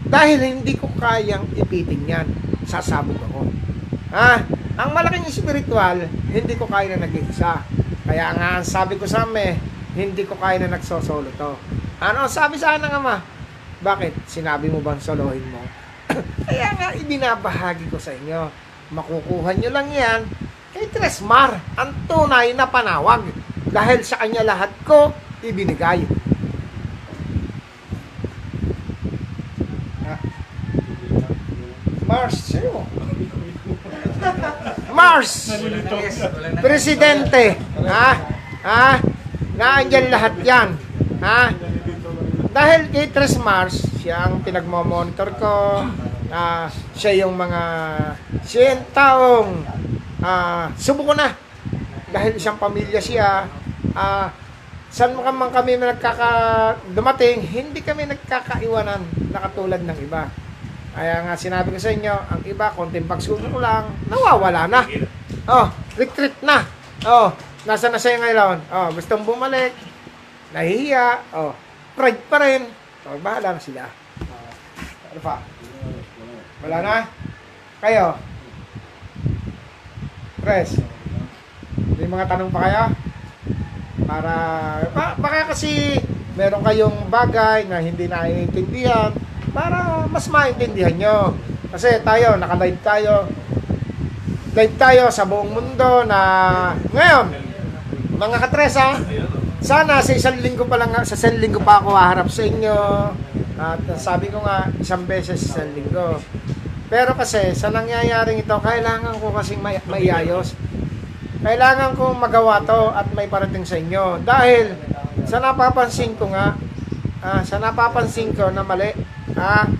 Dahil hindi ko kayang ipitin yan, sasabog ako. Ha? Ang malaking espiritual, hindi ko kaya na nag-iisa. Kaya nga, sabi ko sa Ame, hindi ko kaya na nagsosolo to. Ano sabi sa akin ng Ama? Bakit? Sinabi mo bang solohin mo? [CLEARS THROAT] Kaya nga, ibinabahagi ko sa inyo. Makukuha nyo lang yan kay Tresmar, ang tunay na panawag. Dahil sa kanya lahat ko ibinigay. Ah, Mars, sino? Mars! Presidente! Ha? Ha? Naandyan lahat yan. Ha? Dahil kay Tres Mars, siya ang pinagmo-monitor ko. Ah, siya yung mga siya yung taong ah, subo ko na. Dahil isang pamilya siya. Ah, saan man kami nagkaka dumating, hindi kami nagkakaiwanan na katulad ng iba. Kaya nga sinabi ko sa inyo, ang iba, konting pagsubok lang, nawawala na. Oh, retreat na. Oh, nasa na siya ngayon? Oh, gustong bumalik. Nahihiya. Oh, pride pa rin. Oh, bahala na sila. Ano pa? Wala na? Kayo? Press. May mga tanong pa kayo? Para, ba, baka kasi meron kayong bagay na hindi naiintindihan para mas maintindihan nyo. Kasi tayo, naka-live tayo. Live tayo sa buong mundo na ngayon, mga katresa, sana sa isang linggo pa lang, sa isang linggo pa ako haharap sa inyo. At sabi ko nga, isang beses sa isang linggo. Pero kasi, sa nangyayaring ito, kailangan ko kasing may, maiayos. Kailangan ko magawa to at may parating sa inyo. Dahil, sa napapansin ko nga, ah, sa napapansin ko na mali, ah,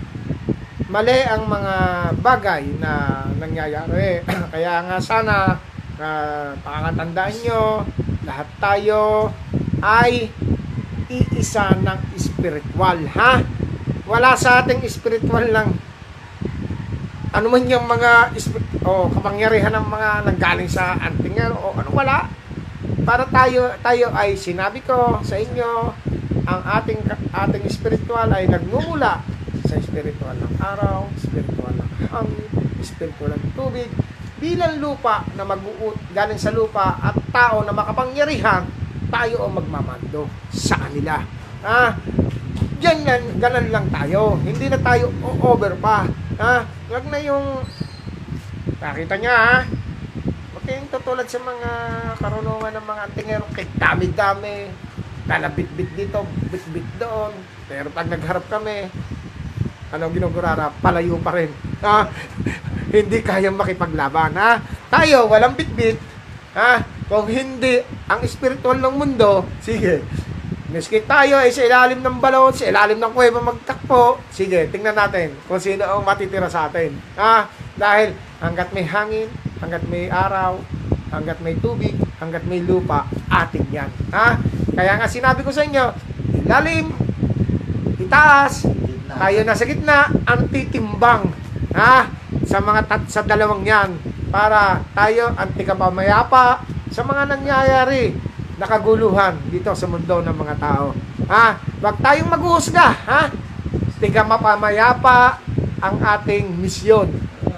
mali ang mga bagay na nangyayari. [CLEARS THROAT] Kaya nga sana, uh, pakakatandaan nyo, lahat tayo ay iisa ng spiritual, ha? Wala sa ating spiritual lang ano man yung mga o kapangyarihan ng mga nanggaling sa antingan o ano wala para tayo tayo ay sinabi ko sa inyo ang ating ating spiritual ay nagmumula sa spiritual ng araw, spiritual ng hangin, spiritual ng tubig bilang lupa na mag-uut galing sa lupa at tao na makapangyarihan tayo ang magmamando sa kanila. Ah, Diyan yan, ganun lang tayo. Hindi na tayo over pa. Ha? Wag na yung nakita niya ha. Huwag kayong tutulad sa mga karunungan ng mga antingerong kay dami-dami. Talabit-bit dito, bit-bit doon. Pero pag nagharap kami, ano ginugurara, palayo pa rin. Ha? [LAUGHS] hindi kayang makipaglaban. Ha? Tayo, walang bit-bit. Ha? Kung hindi ang spiritual ng mundo, sige, Miski tayo ay sa ilalim ng balon, sa ilalim ng kuweba magtakpo, sige, tingnan natin kung sino ang matitira sa atin. Ah, dahil hanggat may hangin, hanggat may araw, hanggat may tubig, hanggat may lupa, atin yan. Ha? Kaya nga sinabi ko sa inyo, ilalim, itaas, tayo nasa gitna, ang titimbang. Ha? Sa mga tat sa dalawang yan para tayo anti kapamayapa sa mga nangyayari nakaguluhan dito sa mundo ng mga tao. Ha? Huwag tayong maghuhusga, ha? Tiga mapamayapa ang ating misyon.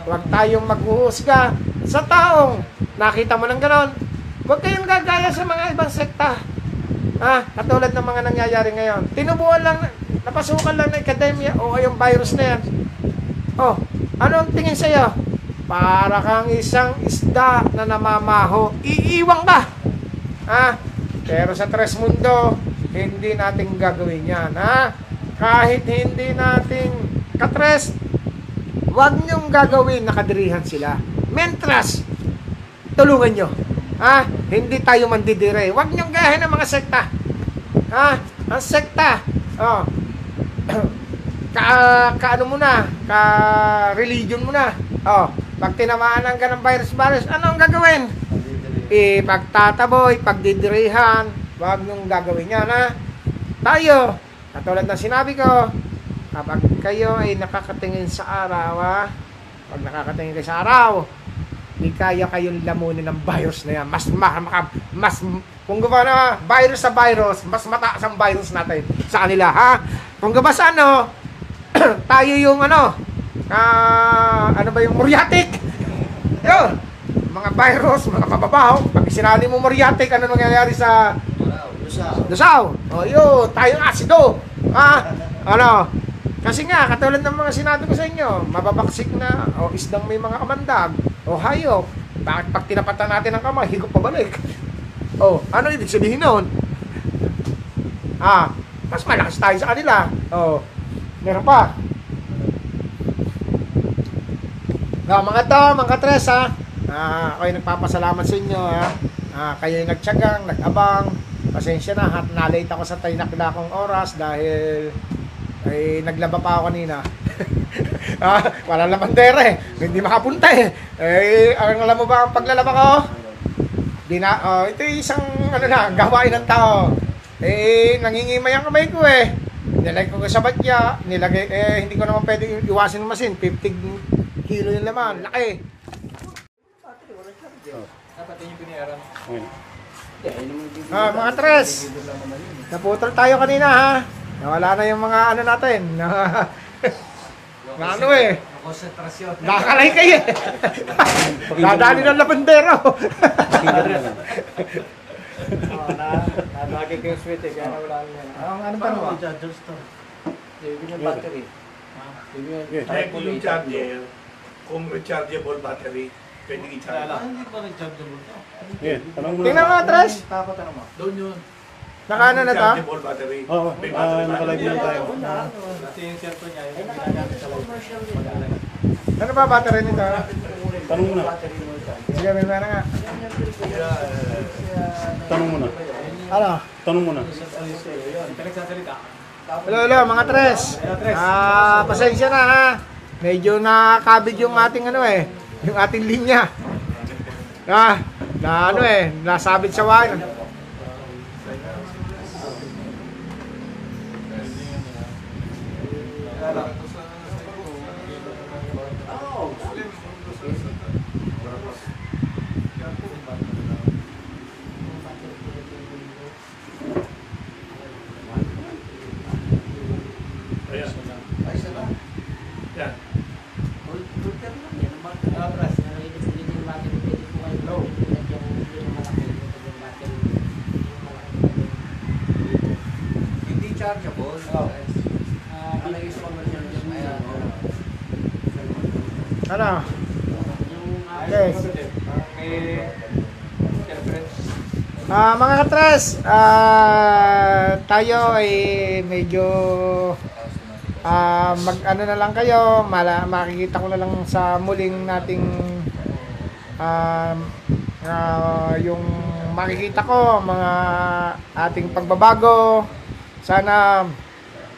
Huwag tayong maghuhusga sa taong nakita mo ng ganon. Huwag kayong gagaya sa mga ibang sekta. Ha? Katulad ng mga nangyayari ngayon. Tinubuan lang, napasukan lang ng akademya o yung virus na yan. Oh, ano ang tingin sa'yo? Para kang isang isda na namamaho. Iiwang ka. Ha? Pero sa Tres Mundo, hindi natin gagawin yan. Ha? Kahit hindi natin katres, huwag niyong gagawin nakadirihan sila. Mentras, tulungan nyo. Ha? Hindi tayo mandidire. Huwag niyong gayahin ng mga sekta. Ha? Ang sekta, oh, [CLEARS THROAT] ka, ka ano mo na, ka religion mo na. Oh, pag tinamaan ka ng virus-virus, ano ang gagawin? Ipagtataboy, pagdidirihan, wag nyung gagawin yan ha. Tayo, katulad ng sinabi ko, kapag kayo ay nakakatingin sa araw ha, pag nakakatingin kayo sa araw, hindi kaya kayong lamunin ng virus na yan. Mas, ma, maka- mas, kung gawa na virus sa virus, mas mataas ang virus natin sa kanila, ha? Kung gawa sa ano, [CLEARS THROAT] tayo yung ano, ah, ano ba yung muriatic? Yun, mga virus, mga mababaho, pag sinali mo muriatic, ano nangyayari sa Lusa. Lusaw. O yun, tayo ang asido. Ha? Ano? Kasi nga, katulad ng mga sinabi ko sa inyo, mababaksik na, o isdang may mga kamandag, o hayop. Bakit pag tinapatan natin ang kamay, [LAUGHS] higop pabalik? O, ano ibig sabihin nun? Ah, mas malakas tayo sa kanila. O, meron pa. Ah, mga to, mga tres ha. Ah, ako'y nagpapasalamat sa inyo ha. Ah, kayo yung nagtyagang, nag-abang. Pasensya na, hat nalate ako sa tayo nakilakong oras dahil ay naglaba pa ako kanina. [LAUGHS] ah, wala naman dere. Hindi makapunta eh. Eh, ang alam mo ba ang paglalaba ko? Di na, oh, ito isang ano na, gawain ng tao. Eh, nangingimay ang kamay ko eh. Nilagay ko sa batya, nilagay, eh, hindi ko naman pwede iwasin ng masin. 50 kilo yung laman, laki. Dapat yun yung pinayaran. Okay. Ah, mga tres. Naputol tayo kanina ha. Nawala na yung mga ano natin. [LAUGHS] Na, na ano eh. Konsentrasyon. Nakakalay kayo eh. [LAUGHS] Dadali ng labandero. Oo, na, ko yung sweet eh, kaya nawala niya. Ang ano tanong ba? i-adjust to? Yung yung battery. Yeah. Kahit yung charger, kung rechargeable battery, pwedeng i-charge. Ah, hindi pa nag-chargeable to. Mo Tingnan na. mga tres. Takot ano mo? Doon yun. Nakaano na to? Battery. Oo, May ah, battery ba? nakalive lang tayo. Kasi yung cellphone niya, yung ginagamit sa live. Ano ba battery nito? Tanong mo na. Sige, may mana nga. Tanong mo na. Ano? Tanong mo na. Pinagsasalita. Hello, hello, mga tres. Ah, pasensya na ha. Medyo nakakabig yung ating ano eh. Yung ating linya. Ah, na ano eh, nasabit sa wire. Ayan. Yan. Hindi chargeable. Ah, kalagay sa commercial yung ayan. Ano? Yes. Ah, mga katres, ah, tayo ay medyo ah, mag ano na lang kayo, mala, makikita ko na lang sa muling nating ah, yung makikita ko mga ating pagbabago. Sana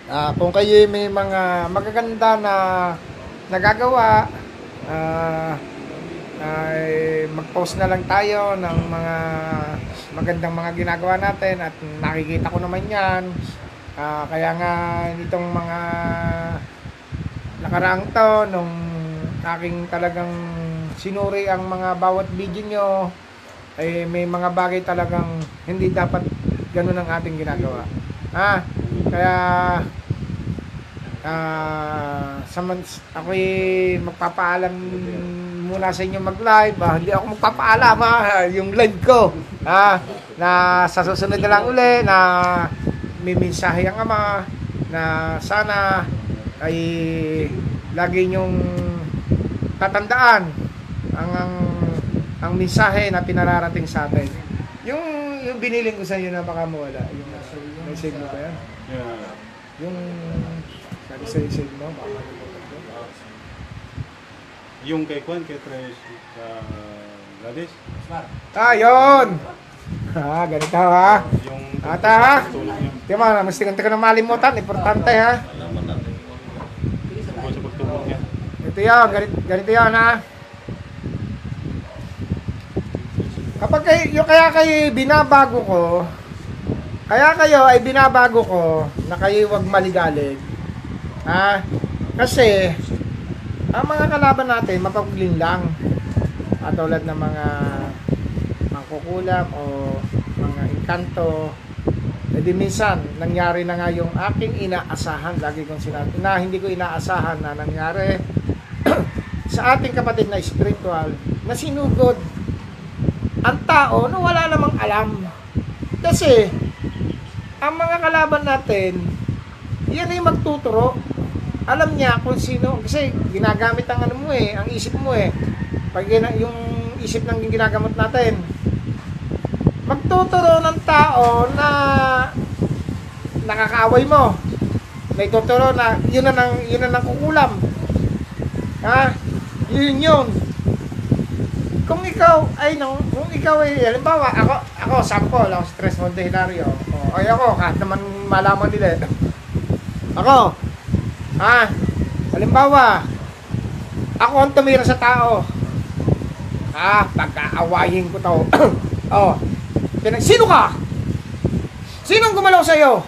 ah, kung kayo may mga magaganda na nagagawa, ah, ay mag-post na lang tayo ng mga magandang mga ginagawa natin at nakikita ko naman yan. Ah, kaya nga nitong mga nakaraang to, nung aking talagang sinuri ang mga bawat video nyo, ay may mga bagay talagang hindi dapat ganun ang ating ginagawa. Ah, kaya ah sa man, ako'y magpapaalam muna sa inyo mag-live. Ah, hindi ako magpapaalam ha, yung live ko. Ah, na sa susunod na lang uli na may mensahe ang ama na sana ay lagi nyong tatandaan ang ang, ang mensahe na pinararating sa atin. Yung yung biniling ko sa inyo na baka mawala, yung may save mo ba yan? Yeah. Yung sabi sa save mo, baka nalimutan ko. Yung kay Kwan, kay Tres, uh, Gladys. Ah, yun! Ah, ganito ha. Yung Ata ha? Di ba, mas tingnan ka na malimutan. Importante ha. Ganito yan, ganito, ganito yan ha. Kapag kayo, yung kaya kayo binabago ko, kaya kayo ay binabago ko na kayo wag maligalig. Ha? Kasi, ang mga kalaban natin, mapagling lang. Katulad ng mga mangkukulam o mga inkanto. E di minsan, nangyari na nga yung aking inaasahan, lagi kong sinabi, na hindi ko inaasahan na nangyari [CLEARS THROAT] sa ating kapatid na spiritual na sinugod ang tao na wala namang alam. Kasi, ang mga kalaban natin, yan ay magtuturo. Alam niya kung sino, kasi ginagamit ang ano mo eh, ang isip mo eh. Pag yung isip ng ginagamot natin, magtuturo ng tao na nakakaaway mo. May tuturo na yun na nang yun na nang kukulam. Ha? Yun yun. Kung ikaw ay no, kung ikaw ay halimbawa ako ako sample ako stress Monte Hilario. O ay ako kahit naman malaman nila. Ako. Ha? Halimbawa ako ang tumira sa tao. Ah, pagkaawayin ko to. [CLEARS THROAT] oh. Pinag sino ka? Sino gumalaw sa iyo?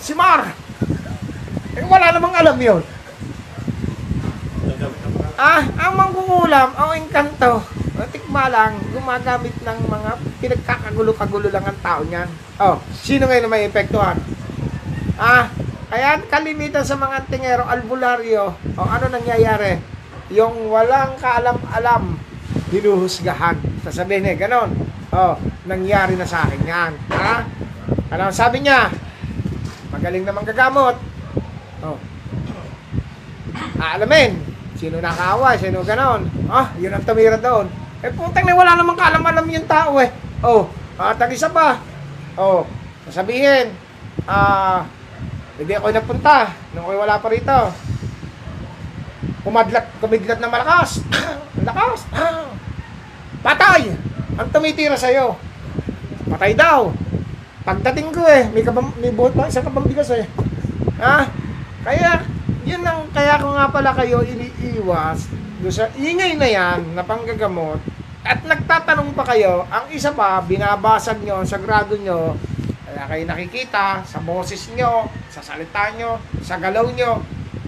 Si Mar. Eh, wala namang alam 'yon. Ah, ang mangkukulam, ang engkanto, tikma lang, gumagamit ng mga pinagkakagulo-kagulo lang ang tao niyan. Oh, sino ngayon may epektuhan? Ah, kaya kalimitan sa mga tingero, albularyo, o ano nangyayari? Yung walang kaalam-alam, hinuhusgahan. Sasabihin eh, ganon. Oh, nangyari na sa akin yan. Ha? Ano sabi niya? Magaling naman gagamot. Oh. Aalamin. Sino nakaaway, sino ganon. Ah, yun ang tumira doon. Eh putang na wala namang kaalam-alam yung tao eh. Oh, at ang isa pa. Oh, sasabihin, ah, hindi ako napunta nung ako'y wala pa rito. Kumadlat, kumidlat na malakas. [CLEARS THROAT] Ang lakas. [CLEARS THROAT] Patay! Ang tumitira sa'yo. Patay daw. Pagdating ko eh, may, kabam, may buhat pa, isang kabang bigas eh. Ha? Kaya, yun ang, kaya ko nga pala kayo iniiwas doon sa ingay na yan na panggagamot at nagtatanong pa kayo, ang isa pa, binabasag nyo, sa grado nyo, kaya kayo nakikita sa boses nyo, sa salita nyo, sa galaw nyo,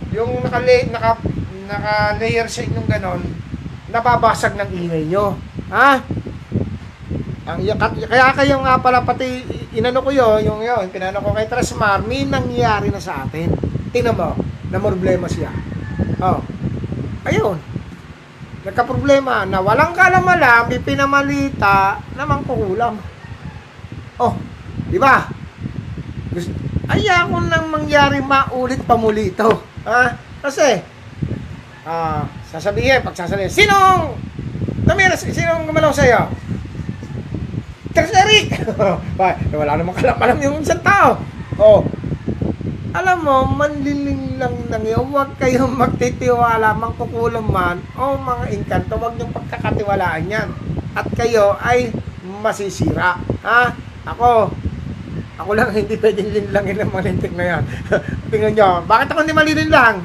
yung naka-layer naka, naka-layer sa inyong ganon, nababasag ng ingay nyo. Ha? Ang, kaya kayo nga pala pati inano ko yun, yung yun, pinano ko kay Trasmar, may nangyari na sa atin. Tingnan mo, na problema siya. Oh. Ayun. Nagka-problema na walang kalamalam, may pinamalita na mangkukulam. Oh, di ba? Gusto, ayaw ko nang mangyari maulit pa muli ito. Ha? Kasi, ah, sasabihin, pag sasabihin, sinong, namira, sinong gumalaw sa'yo? Tres Eric! [LAUGHS] Eh, wala namang kalamalam yung isang tao. Oh, alam mo, manliling lang lang yun. Huwag kayong magtitiwala, mangkukulam man, o mga inkanto, huwag niyong pagkakatiwalaan yan. At kayo ay masisira. Ha? Ako, ako lang [LAUGHS] hindi pwedeng linlangin ng malintik na yan. [LAUGHS] Tingnan nyo, bakit ako hindi malilinlang?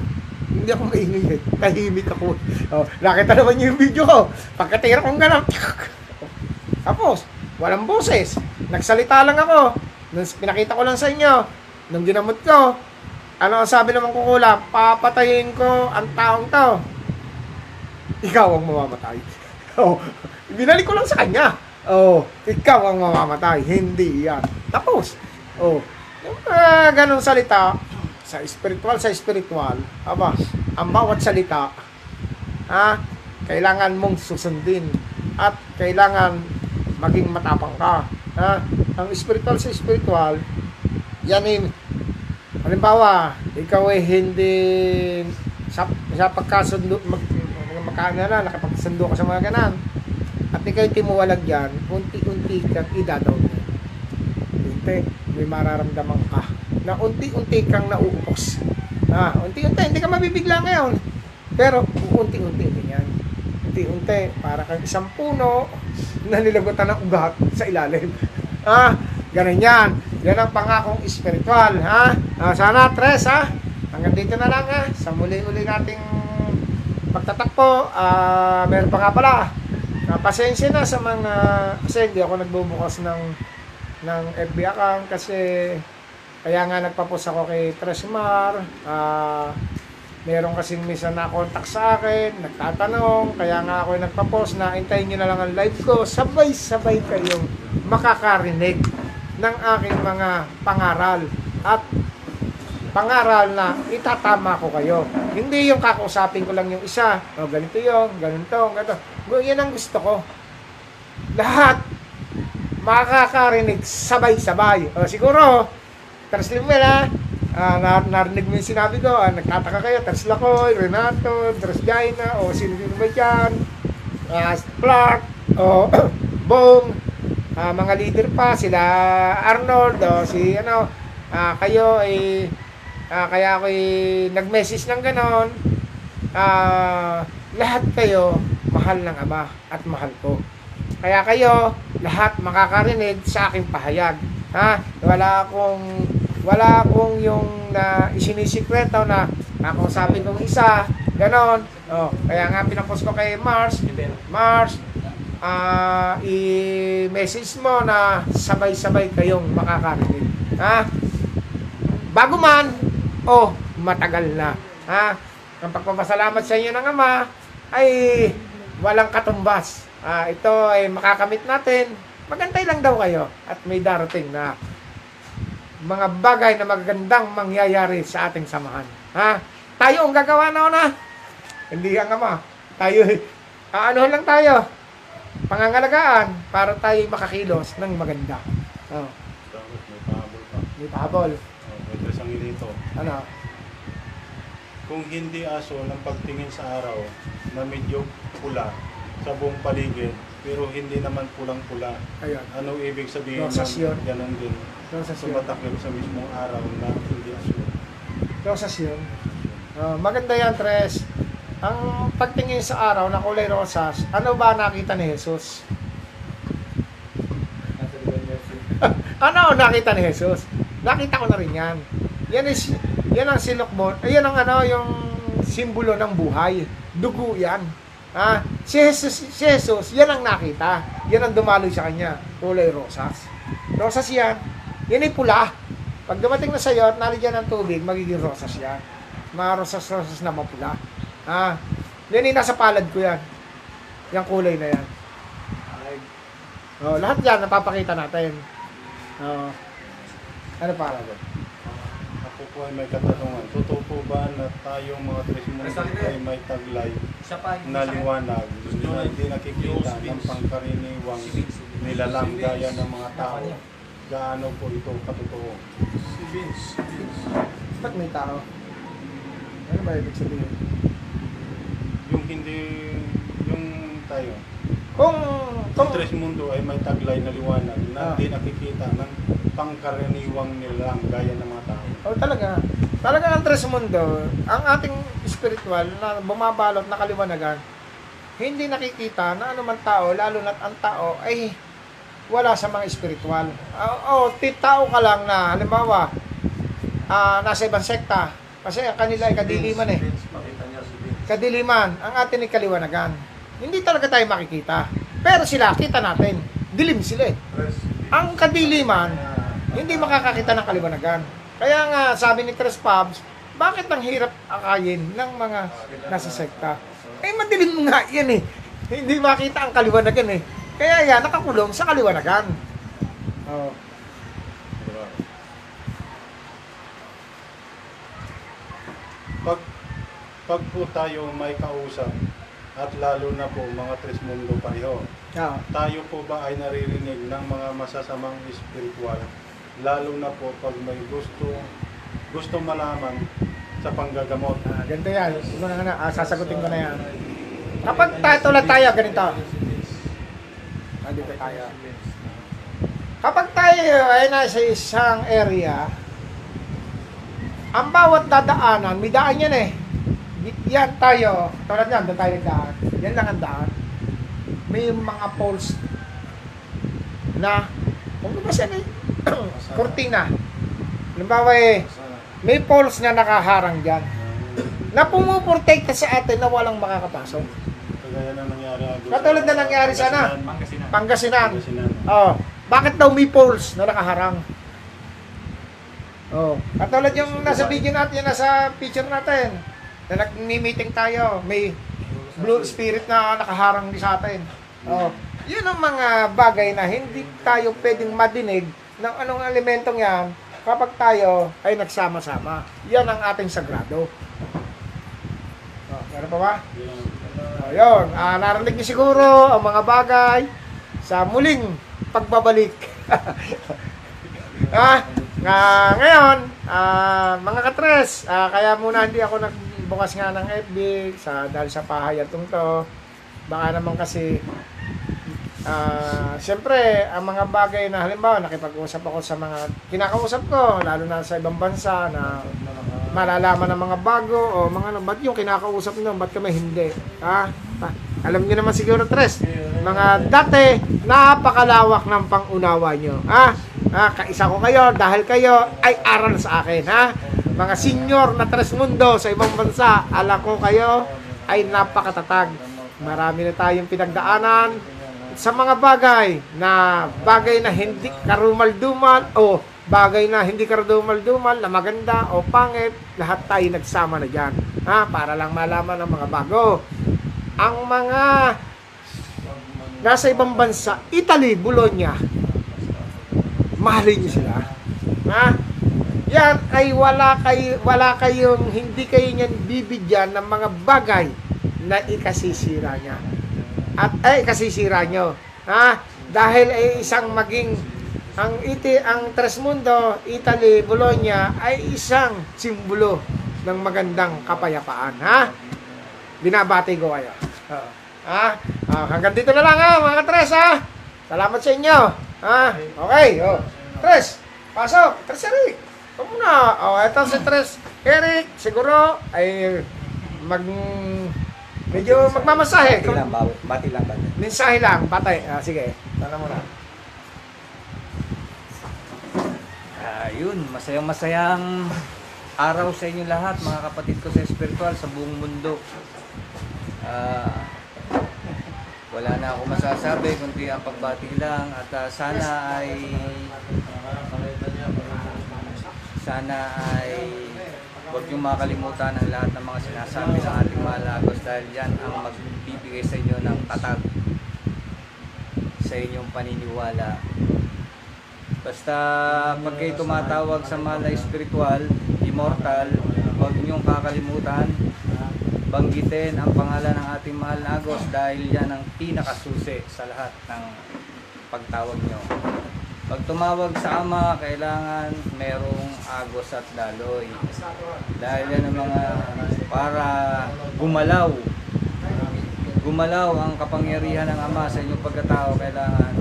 Hindi ako maingay eh. Tahimik ako. Oh, nakita naman niyo yung video ko. Pagkatira kong gano'n. [LAUGHS] Tapos, walang boses. Nagsalita lang ako. Nung pinakita ko lang sa inyo, nung ginamot ko, ano ang sabi naman kukula? Papatayin ko ang taong to. Ikaw ang mamamatay. Oh, binalik ko lang sa kanya. Oh, ikaw ang mamamatay, hindi yan. Tapos, oh, yung uh, ganong salita, sa spiritual, sa spiritual, aba, ang bawat salita, ha, kailangan mong susundin at kailangan maging matapang ka. Ha? Ang spiritual sa spiritual, yan ay, halimbawa, ikaw ay hindi, sa, sa pagkasundo, mag, magkano na, nakapagsundo ka sa mga ganan, at ikaw ay timuwalag yan, unti-unti kang idadaw niya. Unti, may mararamdaman ka, na unti-unti kang nauupos. Ah, unti-unti, hindi ka mabibigla ngayon. Pero, unti-unti din yan. Unti-unti, para kang isang puno na nilagutan ng ugat sa ilalim. [LAUGHS] Ah, ganun yan. Yan ang pangakong espiritual, ha? Ah, sana, tres, ha? Hanggang dito na lang, ha? Sa muli-uli nating pagtatakpo, ah meron pa nga pala. Uh, pasensya na sa mga, kasi hindi ako nagbubukas ng, ng FB account kasi kaya nga nagpa-post ako kay Tresmar. Ah, meron kasing misa na contact sa akin, nagtatanong, kaya nga ako nagpa-post na hintayin nyo na lang ang live ko. Sabay-sabay kayong makakarinig ng aking mga pangaral. At pangaral na itatama ko kayo. Hindi yung kakausapin ko lang yung isa. O, ganito yung, ganito, ganito. Yan ang gusto ko. Lahat makakarinig sabay-sabay. O, siguro, Terslim mo na. Ah, nar- narinig mo yung sinabi ko. Ah, nagtataka kayo. Ters Lacoy, Renato, Ters Jaina, o sino sino ba dyan? Ah, Clark, o [CLEARS THROAT] Bong, ah, mga leader pa, sila Arnold, o si ano, ah, kayo ay Ah, kaya ako nag-message ng ganon. Ah, lahat kayo mahal ng Ama at mahal ko. Kaya kayo lahat makakarinig sa aking pahayag. Ha? Wala akong wala akong yung na isinisikreto na ako sabi kong isa, ganon. Oh, kaya nga pinapost ko kay Mars, Mars, ah i-message mo na sabay-sabay kayong makakarinig. Ha? Bago man, o matagal na. Ha? Ang pagpapasalamat sa inyo ng Ama ay walang katumbas. Ah, ito ay makakamit natin. Magantay lang daw kayo at may darating na mga bagay na magagandang mangyayari sa ating samahan. Ha? Tayo ang gagawa na na. Hindi ang Ama. Tayo, [LAUGHS] ano lang tayo. Pangangalagaan para tayo makakilos ng maganda. Oh, may pahabol pa. may pahabol. Oh, may tres ang Ano? Kung hindi aso ng pagtingin sa araw na medyo pula sa buong paligid, pero hindi naman pulang-pula, Ayun. ano ibig sabihin Rosas yun. ng ganun din? Rosas yun. Sumatakip sa mismong araw na hindi aso. Rosas yun. Ah, maganda yan, Tres. Ang pagtingin sa araw na kulay rosas, ano ba nakita ni Jesus? [LAUGHS] Ano nakita ni Jesus? Nakita ko na rin yan. Yan is yan ang silokbon. Ayan ang ano yung simbolo ng buhay. Dugo yan. Ah, si Jesus, si Jesus, yan ang nakita. Yan ang dumaloy sa kanya. Kulay rosas. Rosas yan. Yan ay pula. Pag dumating na sa iyo at naligyan ng tubig, magiging rosas yan. Mga rosas-rosas na mapula. Ah, yan ay nasa palad ko yan. Yung kulay na yan. Oh, lahat yan napapakita natin. Oo. ano pa? Ako po ay may katanungan. Totoo po ba na tayong mga tres mundo ay may taglay na liwanag na hindi nakikita ng pangkaraniwang nilalang gaya ng mga tao? Gaano po ito katotoo? Ba't may tao? Ano ba ibig sabihin? Yung hindi, yung tayo, Kung, kung, Ang tres mundo ay may taglay na liwanag Ah. na hindi nakikita ng pangkaraniwang nilang gaya ng mga tao. oh talaga, talaga ang tres mundo, ang ating spiritual na bumabalot na kaliwanagan, hindi nakikita na anuman tao, lalo na't ang tao ay wala sa mga spiritual. O, oh, tao ka lang na, halimbawa, ah, nasa ibang sekta, kasi ang kanila ay kadiliman eh. Kadiliman, ang atin ay kaliwanagan. Hindi talaga tayo makikita. Pero sila, kita natin. Dilim sila eh. Tres, Ang kadiliman, hindi makakakita ng kaliwanagan. Kaya nga, sabi ni Chris Pabs, bakit ang hirap akayin ng mga nasa sekta? Eh, madilim nga yan eh. Hindi makita ang kaliwanagan eh. Kaya yan, nakakulong sa kaliwanagan. Oh. Diba? Pag, pag po tayo may kausap, at lalo na po mga tres mundo pareho, Yeah. tayo po ba ay naririnig ng mga masasamang spiritual? Lalo na po pag may gusto, gusto malaman sa panggagamot. Ah, ganito yan. Ito na na, ah, sasagutin ko na yan. Kapag tayo tulad tayo, ganito. Ah, dito tayo. Kapag tayo ay nasa isang area, ang bawat dadaanan, may daan yan eh. Yan tayo, tulad yan, doon tayo nagdaan. Yan lang ang daan. May mga poles na, kung ba siya [CLEARS THROAT] kurtina. Halimbawa eh, may poles na nakaharang dyan. na pumuprotekta sa atin na walang makakapasok. Kagaya na nangyari. Katulad na nangyari sana. Pangasinan. Pangasinan. Pangasinan. Oh, bakit daw may poles na nakaharang? Oh, katulad yung nasa video natin, yung nasa picture natin. Na nag-meeting tayo, may blue spirit na nakaharang di sa atin. Oh, yun ang mga bagay na hindi tayo pwedeng madinig ng anong elementong yan kapag tayo ay nagsama-sama. Yan ang ating sagrado. Oh, meron pa ba? Yun. O, yun. Ah, narinig niyo siguro ang mga bagay sa muling pagbabalik. [LAUGHS] ah, nga, ngayon, ah, mga katres, ah, kaya muna hindi ako nagbukas nga ng FB sa, dahil sa pahayatong to. Baka naman kasi, ah, siyempre, ang mga bagay na halimbawa, nakipag-usap ako sa mga kinakausap ko, lalo na sa ibang bansa na malalaman ng mga bago o mga ano, ba't yung kinakausap nyo, ba't kami hindi? Ha? Ha? Alam niyo naman siguro, Tres, mga dati, napakalawak ng pangunawa nyo. Ha? Ha? Kaisa ko kayo, dahil kayo ay aral sa akin. Ha? Mga senior na Tres Mundo sa ibang bansa, alam ko kayo ay napakatatag. Marami na tayong pinagdaanan sa mga bagay na bagay na hindi karumal-dumal o bagay na hindi karumal-dumal na maganda o pangit, lahat tayo nagsama na dyan. Ha? Para lang malaman ng mga bago. Ang mga nasa ibang bansa, Italy, Bologna, mahalin niyo sila. Ha? Yan ay wala kay wala kayong hindi kayo niyan bibigyan ng mga bagay na ikasisira niya. At ay ikasisira nyo. Ha? Dahil ay isang maging ang iti ang Tresmundo, Italy, Bologna ay isang simbolo ng magandang kapayapaan, ha? Binabati ko kayo. Ha? Ah, hanggang dito na lang ha, mga Tres ha. Salamat sa inyo. Ha? Okay, oh. Tres, pasok. Tres Eric. Ikaw muna. Oh, eto si Tres Eric, siguro ay mag medyo magmamasahe. Bati lang, bati lang, bati. Mensahe lang, patay. Ah, sige, sana mo na. Ah, yun, masayang masayang araw sa inyo lahat, mga kapatid ko sa spiritual sa buong mundo. Ah, wala na ako masasabi kundi ang pagbati lang at ah, sana ay sana ay huwag niyong makalimutan ang lahat ng mga sinasabi ng ating mga lagos dahil yan ang magbibigay sa inyo ng tatag sa inyong paniniwala. Basta pag kayo tumatawag sa mga spiritual, immortal, huwag niyong kakalimutan, banggitin ang pangalan ng ating mahal na Agos dahil yan ang pinakasusi sa lahat ng pagtawag niyo. Pag tumawag sa Ama, kailangan merong Agos at Daloy. Dahil yan ang mga para gumalaw. Gumalaw ang kapangyarihan ng Ama sa inyong pagkatao, kailangan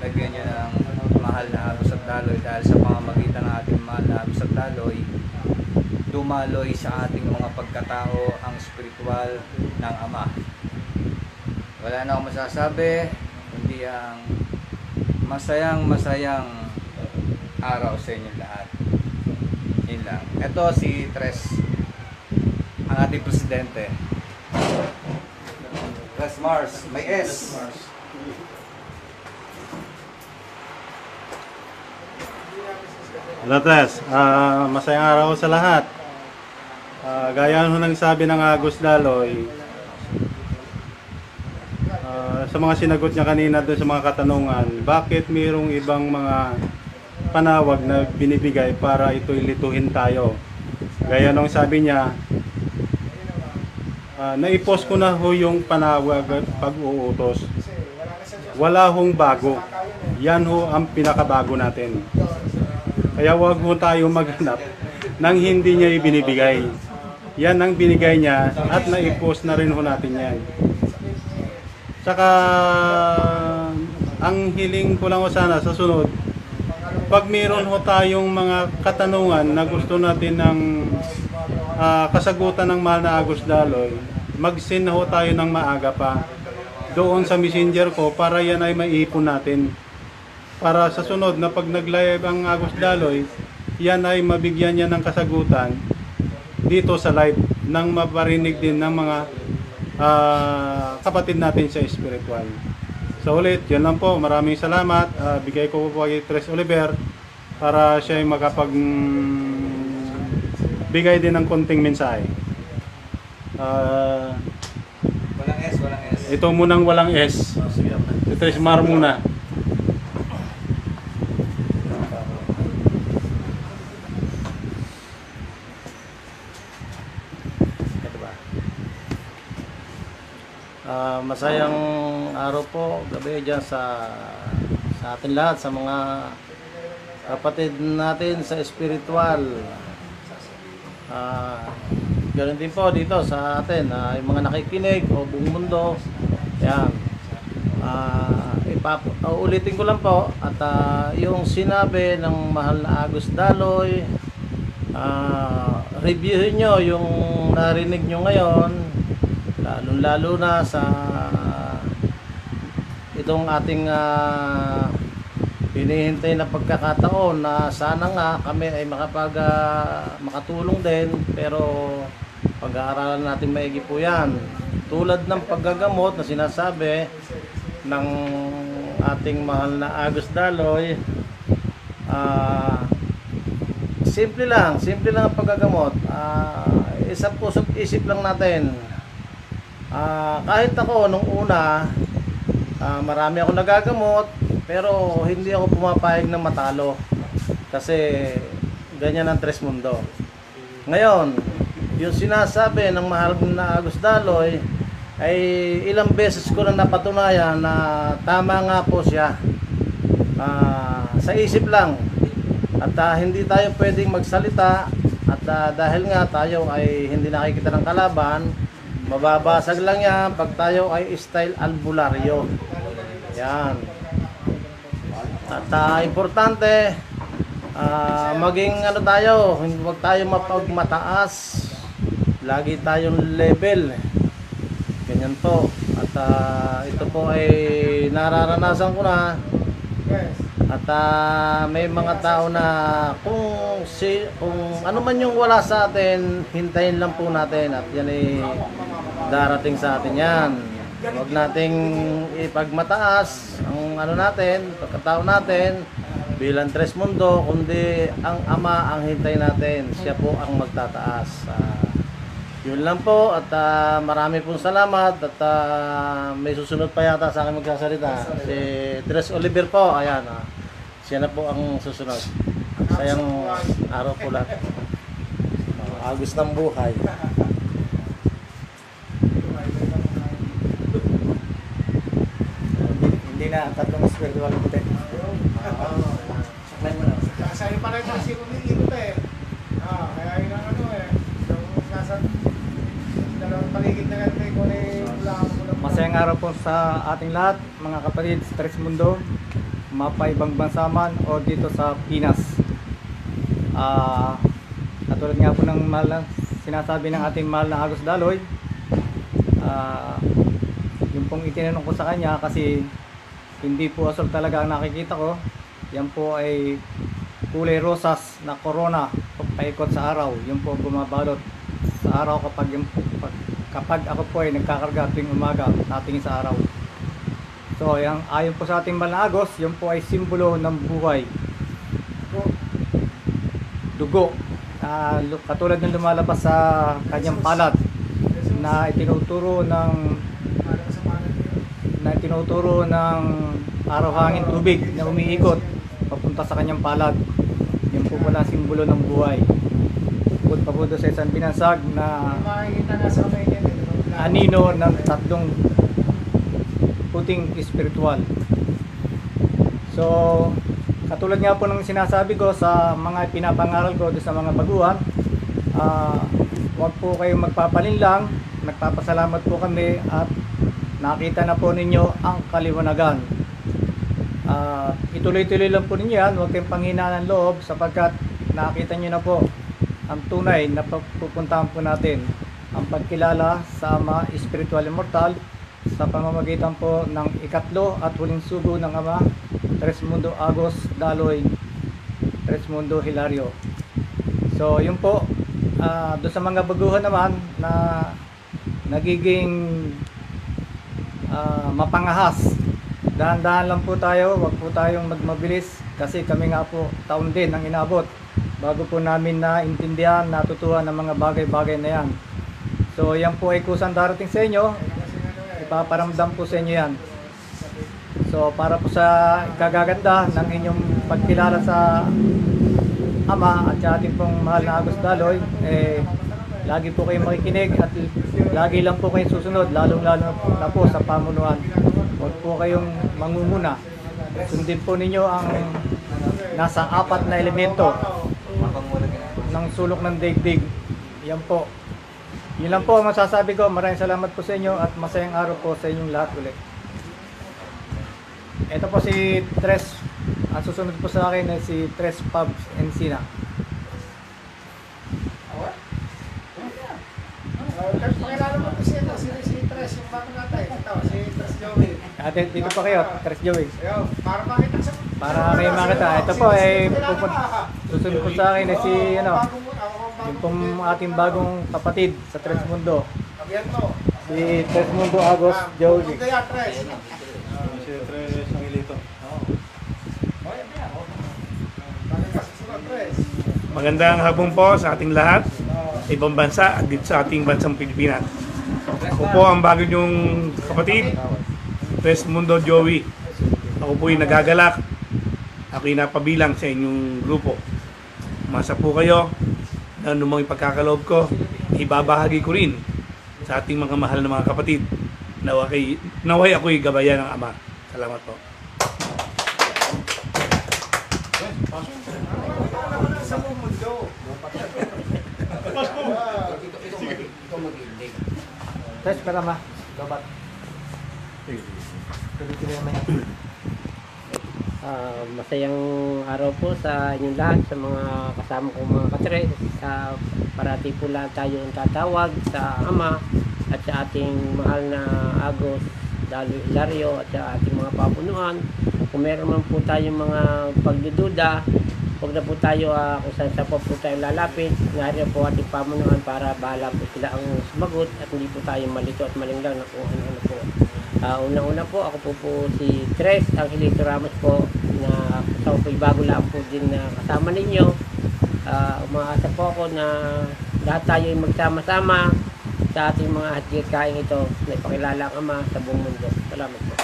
lagyan niyo ng mahal na Agos at Daloy dahil sa pamamagitan ng ating mahal na Agos at Daloy, dumaloy sa ating mga pagkatao ang spiritual ng Ama. Wala na akong masasabi, kundi ang masayang masayang araw sa inyo lahat. Yun lang. Ito si Tres, ang ating presidente. Tres Mars, may S. Lates, ah, masayang araw sa lahat. Ah, gaya ng sabi ng Agus Daloy, sa mga sinagot niya kanina doon sa mga katanungan, bakit mayroong ibang mga panawag na binibigay para ito'y lituhin tayo? Gaya nung sabi niya, ah, naipost ko na ho yung panawag at pag-uutos. Wala hong bago. Yan ho ang pinakabago natin. Kaya wag mo tayo maghanap nang hindi niya ibinibigay. Yan ang binigay niya at naipost na rin ho natin yan. Tsaka ang hiling ko lang sana sa sunod, pag meron ho tayong mga katanungan na gusto natin ng ah, kasagutan ng mahal na Agos Daloy, mag-send ho tayo ng maaga pa doon sa messenger ko para yan ay maipon natin. Para sa sunod na pag nag-live ang Agos Daloy, yan ay mabigyan niya ng kasagutan dito sa live nang maparinig din ng mga ah, kapatid natin sa spiritual. So ulit, yan lang po. Maraming salamat. Ah, bigay ko po kay Tres Oliver para siya ay makapag mm, bigay din ng konting mensahe. Ah, Walang S, walang S. ito munang walang S. Oh. Si Tres Mar muna. Ah, masayang araw po, gabi dyan sa sa atin lahat, sa mga kapatid natin sa spiritual. Ah, ganun din po dito sa atin, ah, yung mga nakikinig o buong mundo. Yan. Ah, ipap uh, ulitin ko lang po at ah, yung sinabi ng mahal na Agus Daloy, ah, reviewin nyo yung narinig nyo ngayon, lalong-lalo na sa itong ating ah, hinihintay na pagkakataon na sana nga kami ay makapag ah, makatulong din pero pag-aaralan natin maigi po yan. Tulad ng paggagamot na sinasabi ng ating mahal na Agus Daloy ah simple lang simple lang ang paggagamot. Ah isang puso't isip lang natin Ah, kahit ako nung una, ah, marami ako nagagamot, pero hindi ako pumapayag na matalo. Kasi ganyan ang tres mundo. Ngayon, yung sinasabi ng mahal na Agus Daloy ay ilang beses ko na napatunayan na tama nga po siya. Ah, sa isip lang. At ah, hindi tayo pwedeng magsalita at ah, dahil nga tayo ay hindi nakikita ng kalaban, mababasag lang yan pag tayo ay style albularyo. Yan. At ah, importante, ah, maging ano tayo, huwag tayo mapagmataas. Lagi tayong level. Ganyan po. At ah, ito po ay nararanasan ko na. At ah, may mga tao na kung si kung ano man yung wala sa atin, hintayin lang po natin at yan ay darating sa atin yan. Huwag nating ipagmataas ang ano natin, pagkatao natin bilang tres mundo, kundi ang ama ang hintay natin. Siya po ang magtataas. Ah, yun lang po at ah, marami pong salamat at ah, may susunod pa yata sa akin magsasalita. Si Tres Oliver po, ayan. ah. Siya na po ang susunod. Sayang araw po lahat. Ah, agos ng buhay. Hindi na, tatlong spiritual puti. Saklay mo na. Sa'yo pa rin kasi umiikot eh. Ah, kaya yun ang ano eh. Yung nasa dalawang paligid na ganito eh, kung. Masayang araw po sa ating lahat, mga kapatid sa Tres Mundo, mapa ibang bansa man o dito sa Pinas. Ah, katulad nga po ng mahal na, sinasabi ng ating mahal na Agos Daloy, ah, yung pong itinanong ko sa kanya kasi hindi po asol talaga ang nakikita ko. Yan po ay kulay rosas na corona paikot sa araw. Yung po bumabalot sa araw kapag yung pag- kapag ako po ay nagkakarga tuwing umaga natingin sa araw. So, yung, ayon po sa ating malagos, yun po ay simbolo ng buhay. Dugo. Lu- katulad ng lumalabas sa kanyang palad na itinuturo ng na tinuturo ng araw hangin tubig na umiikot papunta sa kanyang palad. Yun po pala simbolo ng buhay. Bukod pa po sa isang binansag na eh. anino ng tatlong puting spiritual. So, katulad nga po ng sinasabi ko sa mga pinapangaral ko sa mga baguhan, ah, huwag po kayong magpapalinlang, nagpapasalamat po kami at nakita na po ninyo ang kaliwanagan. Ah, ituloy-tuloy lang po ninyo yan, huwag kayong panghinaan ng loob sapagkat nakita nyo na po ang tunay na pupuntahan po natin ang pagkilala sa Ama Espiritual Immortal sa pamamagitan po ng ikatlo at huling sugo ng Ama Tres Mundo Agos Daloy Tres Mundo Hilario so yun po ah, doon sa mga baguhan naman na nagiging ah, mapangahas. Dahan-dahan lang po tayo, wag po tayong magmabilis kasi kami nga po taon din ang inabot bago po namin naintindihan, natutuhan ng mga bagay-bagay na yan. So yan po ay kusang darating sa inyo, ipaparamdam po sa inyo yan. So para po sa kagaganda ng inyong pagkilala sa Ama at sa ating pong mahal na Agos Daloy, eh, lagi po kayong makikinig at lagi lang po kayong susunod, lalong-lalo na po, sa pamunuan. Huwag po kayong mangunguna. Sundin po ninyo ang nasa apat na elemento ng sulok ng daigdig. Yan po. Yun lang po ang masasabi ko. Maraming salamat po sa inyo at masayang araw po sa inyong lahat ulit. Ito po si Tres. Ang susunod po sa akin ay si Tres Pubs Encina. Ate, dito pa kayo. Tres Joey. Para makita sa... Para kayo makita. Ito po ay susunod po sa akin ay si ano, yung pong ating bagong kapatid sa Tres Mundo. Si Tres Mundo Agos Joey. Kaya, Tres. Si Tres Angelito. Ka susunod, Tres? Magandang hapon po sa ating lahat sa ibang bansa at dito sa ating bansang Pilipinas. Ako po ang bago niyong kapatid, Tres Mundo Joey. Ako po yung nagagalak. Ako yung napabilang sa inyong grupo. Masa po kayo na anumang ipagkakaloob ko, ibabahagi ko rin sa ating mga mahal na mga kapatid. Naway, naway ako'y gabayan ng Ama. Salamat po. Sa mundo. Tres, para ma. Ah, masayang araw po sa inyong lahat, sa mga kasama kong mga katre. Sa parati po lahat tayo ang tatawag sa Ama at sa ating mahal na Agos, Dalo Hilario at sa ating mga papunuan. Kung meron man po tayong mga pagdududa, huwag na po tayo ah, kung saan sa po po tayo lalapit. Nariyan po ating pamunuan para bahala po sila ang sumagot at hindi po tayo malito at malinglang na kung ano-ano po Ah, una-una po, ako po po si Tres Angelito Ramos po na ako po bago lang po din na kasama ninyo. Ah, umaasa po ako na lahat tayo ay magsama-sama sa ating mga hatikain ito na ipakilala ang Ama sa buong mundo. Salamat po.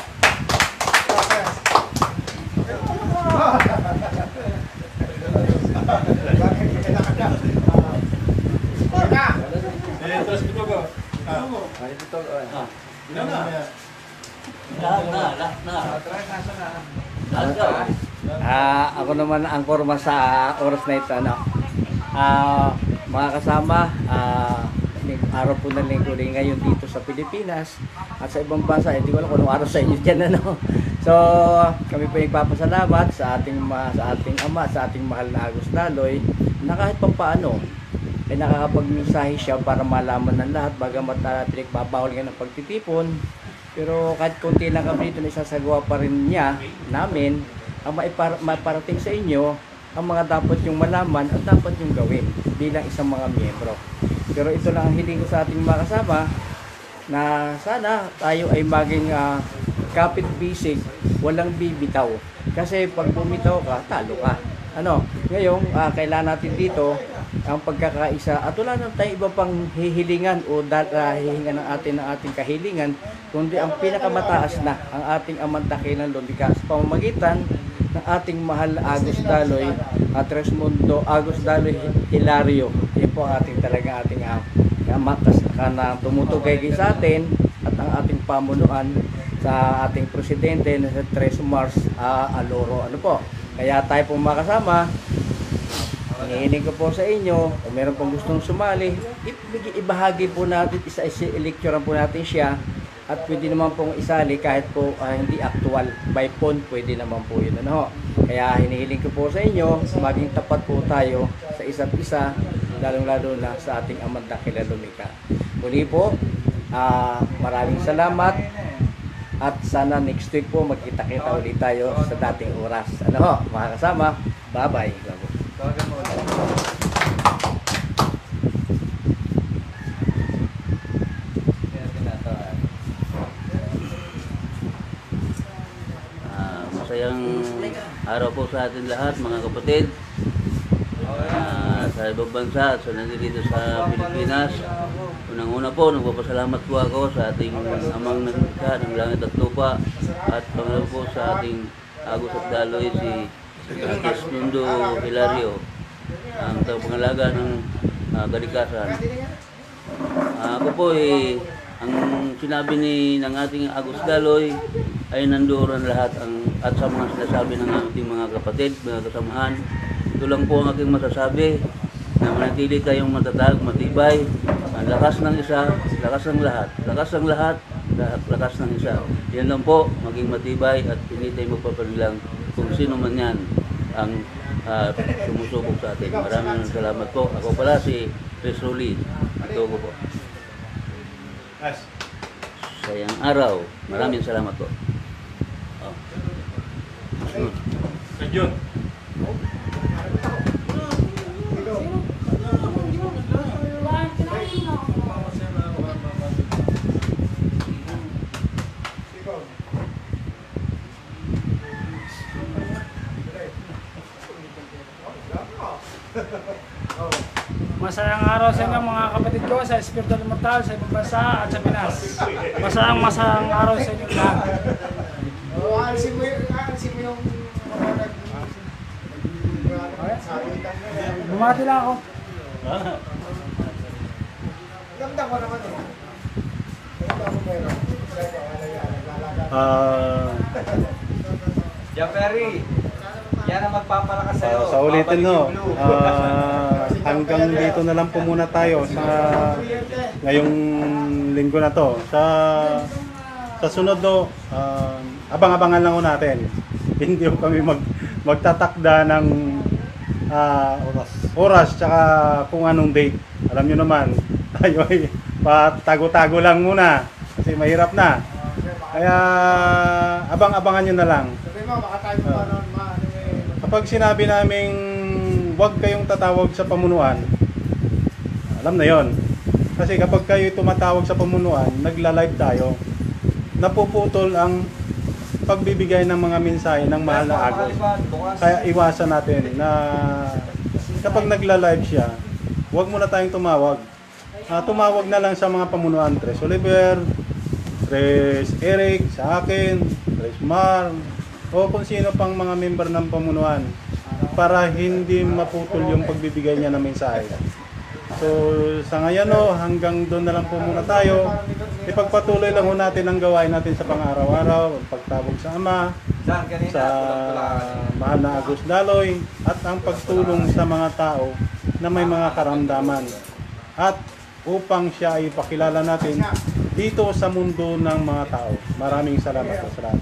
Eh, Tres Bitogo. Ah. Na? Ah, ako naman ang kurma sa oras na ito, ano. Ah, mga kasama, ah, araw po ng linggo rin ngayon dito sa Pilipinas at sa ibang bansa, hindi ko alam kung araw sa inyo dyan, ano. So, kami po nagpapasalamat sa ating ma, sa ating ama, sa ating mahal na Agos Daloy, na kahit pa paano, ay nakakapagmensahe siya para malaman ng lahat bagamat uh, pinagbabawal nga ng pagtitipon pero kahit konti lang kami dito isasagawa pa rin niya namin ang maipar- maparating sa inyo ang mga dapat yung malaman at dapat yung gawin bilang isang mga miyembro. Pero ito lang ang hiling ko sa ating mga kasama na sana tayo ay maging ah, kapit bisig walang bibitaw. Kasi pag bumitaw ka talo ka. Ano? Ngayon ah, kailangan natin dito ang pagkakaisa. At wala na tayong iba pang hihilingan o dal, ah, hihingan ng atin ng ating kahilingan kundi ang pinakamataas na ang ating amantakilan lumika sa pamamagitan ng ating mahal Agos Daloy at Resmundo Agos Daloy Hilario. Yan po ating talaga ating uh, kamatas na tumutugay sa atin at ang ating pamunuan sa ating presidente na sa Tres Mars ah, Aloro. Ano po? Kaya tayo po makasama Hinihiling ko po sa inyo, kung meron pong gustong sumali, ibahagi po natin, isa isa lecturean po natin siya. At pwede naman pong isali kahit po ah, hindi actual by phone pwede naman po yun ano kaya hinihiling ko po sa inyo maging tapat po tayo sa isa't isa lalong lalo na sa ating amang dakila lumika. Muli po ah, maraming salamat. At sana next week po magkita-kita ulit tayo sa dating oras. Ano ho mga kasama bye bye Tawagan mo ulit. Kaya. Ah, masayang araw po sa atin lahat mga kapatid. Ah, sa ibang bansa at sa nandito sa Pilipinas. Unang-una po, nagpapasalamat po ako sa ating amang nagkita ng langit at lupa at pangalawa po sa ating Agos at Daloy si uh, Desmundo Hilario, ang tagapangalaga ng uh, Galikasan. Ah, ako po eh, ang sinabi ni ng ating Agus Daloy ay nandoon lahat ang at sa mga sinasabi ng ating mga kapatid, mga kasamahan. Ito lang po ang aking masasabi na manatili tayong matatag, matibay. Ang lakas ng isa, lakas ng lahat. Lakas ng lahat, lakas ng isa. Yan lang po, maging matibay at hindi tayo magpapanilang kung sino man yan ang ah, sumusubok sa atin. Maraming salamat po. Ako pala si Chris Rulli. Ito ko po. Sayang araw. Maraming salamat po. Oh. Sunod. Masayang araw sa inyo mga kapatid ko sa Espiritu Mortal, sa ibang bansa at sa Pinas. Masayang masayang araw sa inyo lahat. O, alisin mo yung, alisin mo yung. Bumati lang ako. Ganda ko naman eh. Ganda ko. Ah, [LAUGHS] Perry, yan ang magpapalakas sa'yo. sa ulitin no, blue. ah, hanggang dito na lang po muna tayo sa ngayong linggo na to. Sa sa sunod no, ah, abang-abangan lang natin. [LAUGHS] Hindi ho kami mag magtatakda ng ah, oras. Oras tsaka kung anong date. Alam niyo naman, [LAUGHS] tayo ay patago-tago lang muna kasi mahirap na. Kaya abang-abangan niyo na lang. Sabi mo, baka tayo pa noon, ma, ano eh. Kapag sinabi naming huwag kayong tatawag sa pamunuan, alam na yon. Kasi kapag kayo tumatawag sa pamunuan, nagla-live tayo, napuputol ang pagbibigay ng mga mensahe ng mahal na agos. Kaya iwasan natin na kapag nagla-live siya, huwag muna tayong tumawag. Ah, tumawag na lang sa mga pamunuan, Tres Oliver, Tres Eric, sa akin, Tres Mar, o kung sino pang mga member ng pamunuan para hindi maputol yung pagbibigay niya ng mensahe. So sa ngayon no, hanggang doon na lang po muna tayo. Ipagpatuloy lang ho natin ang gawain natin sa pang-araw-araw, ang pagtawag sa Ama, sa mahal na Agus Daloy at ang pagtulong sa mga tao na may mga karamdaman at upang siya ay pakilala natin dito sa mundo ng mga tao. Maraming salamat po sa lahat.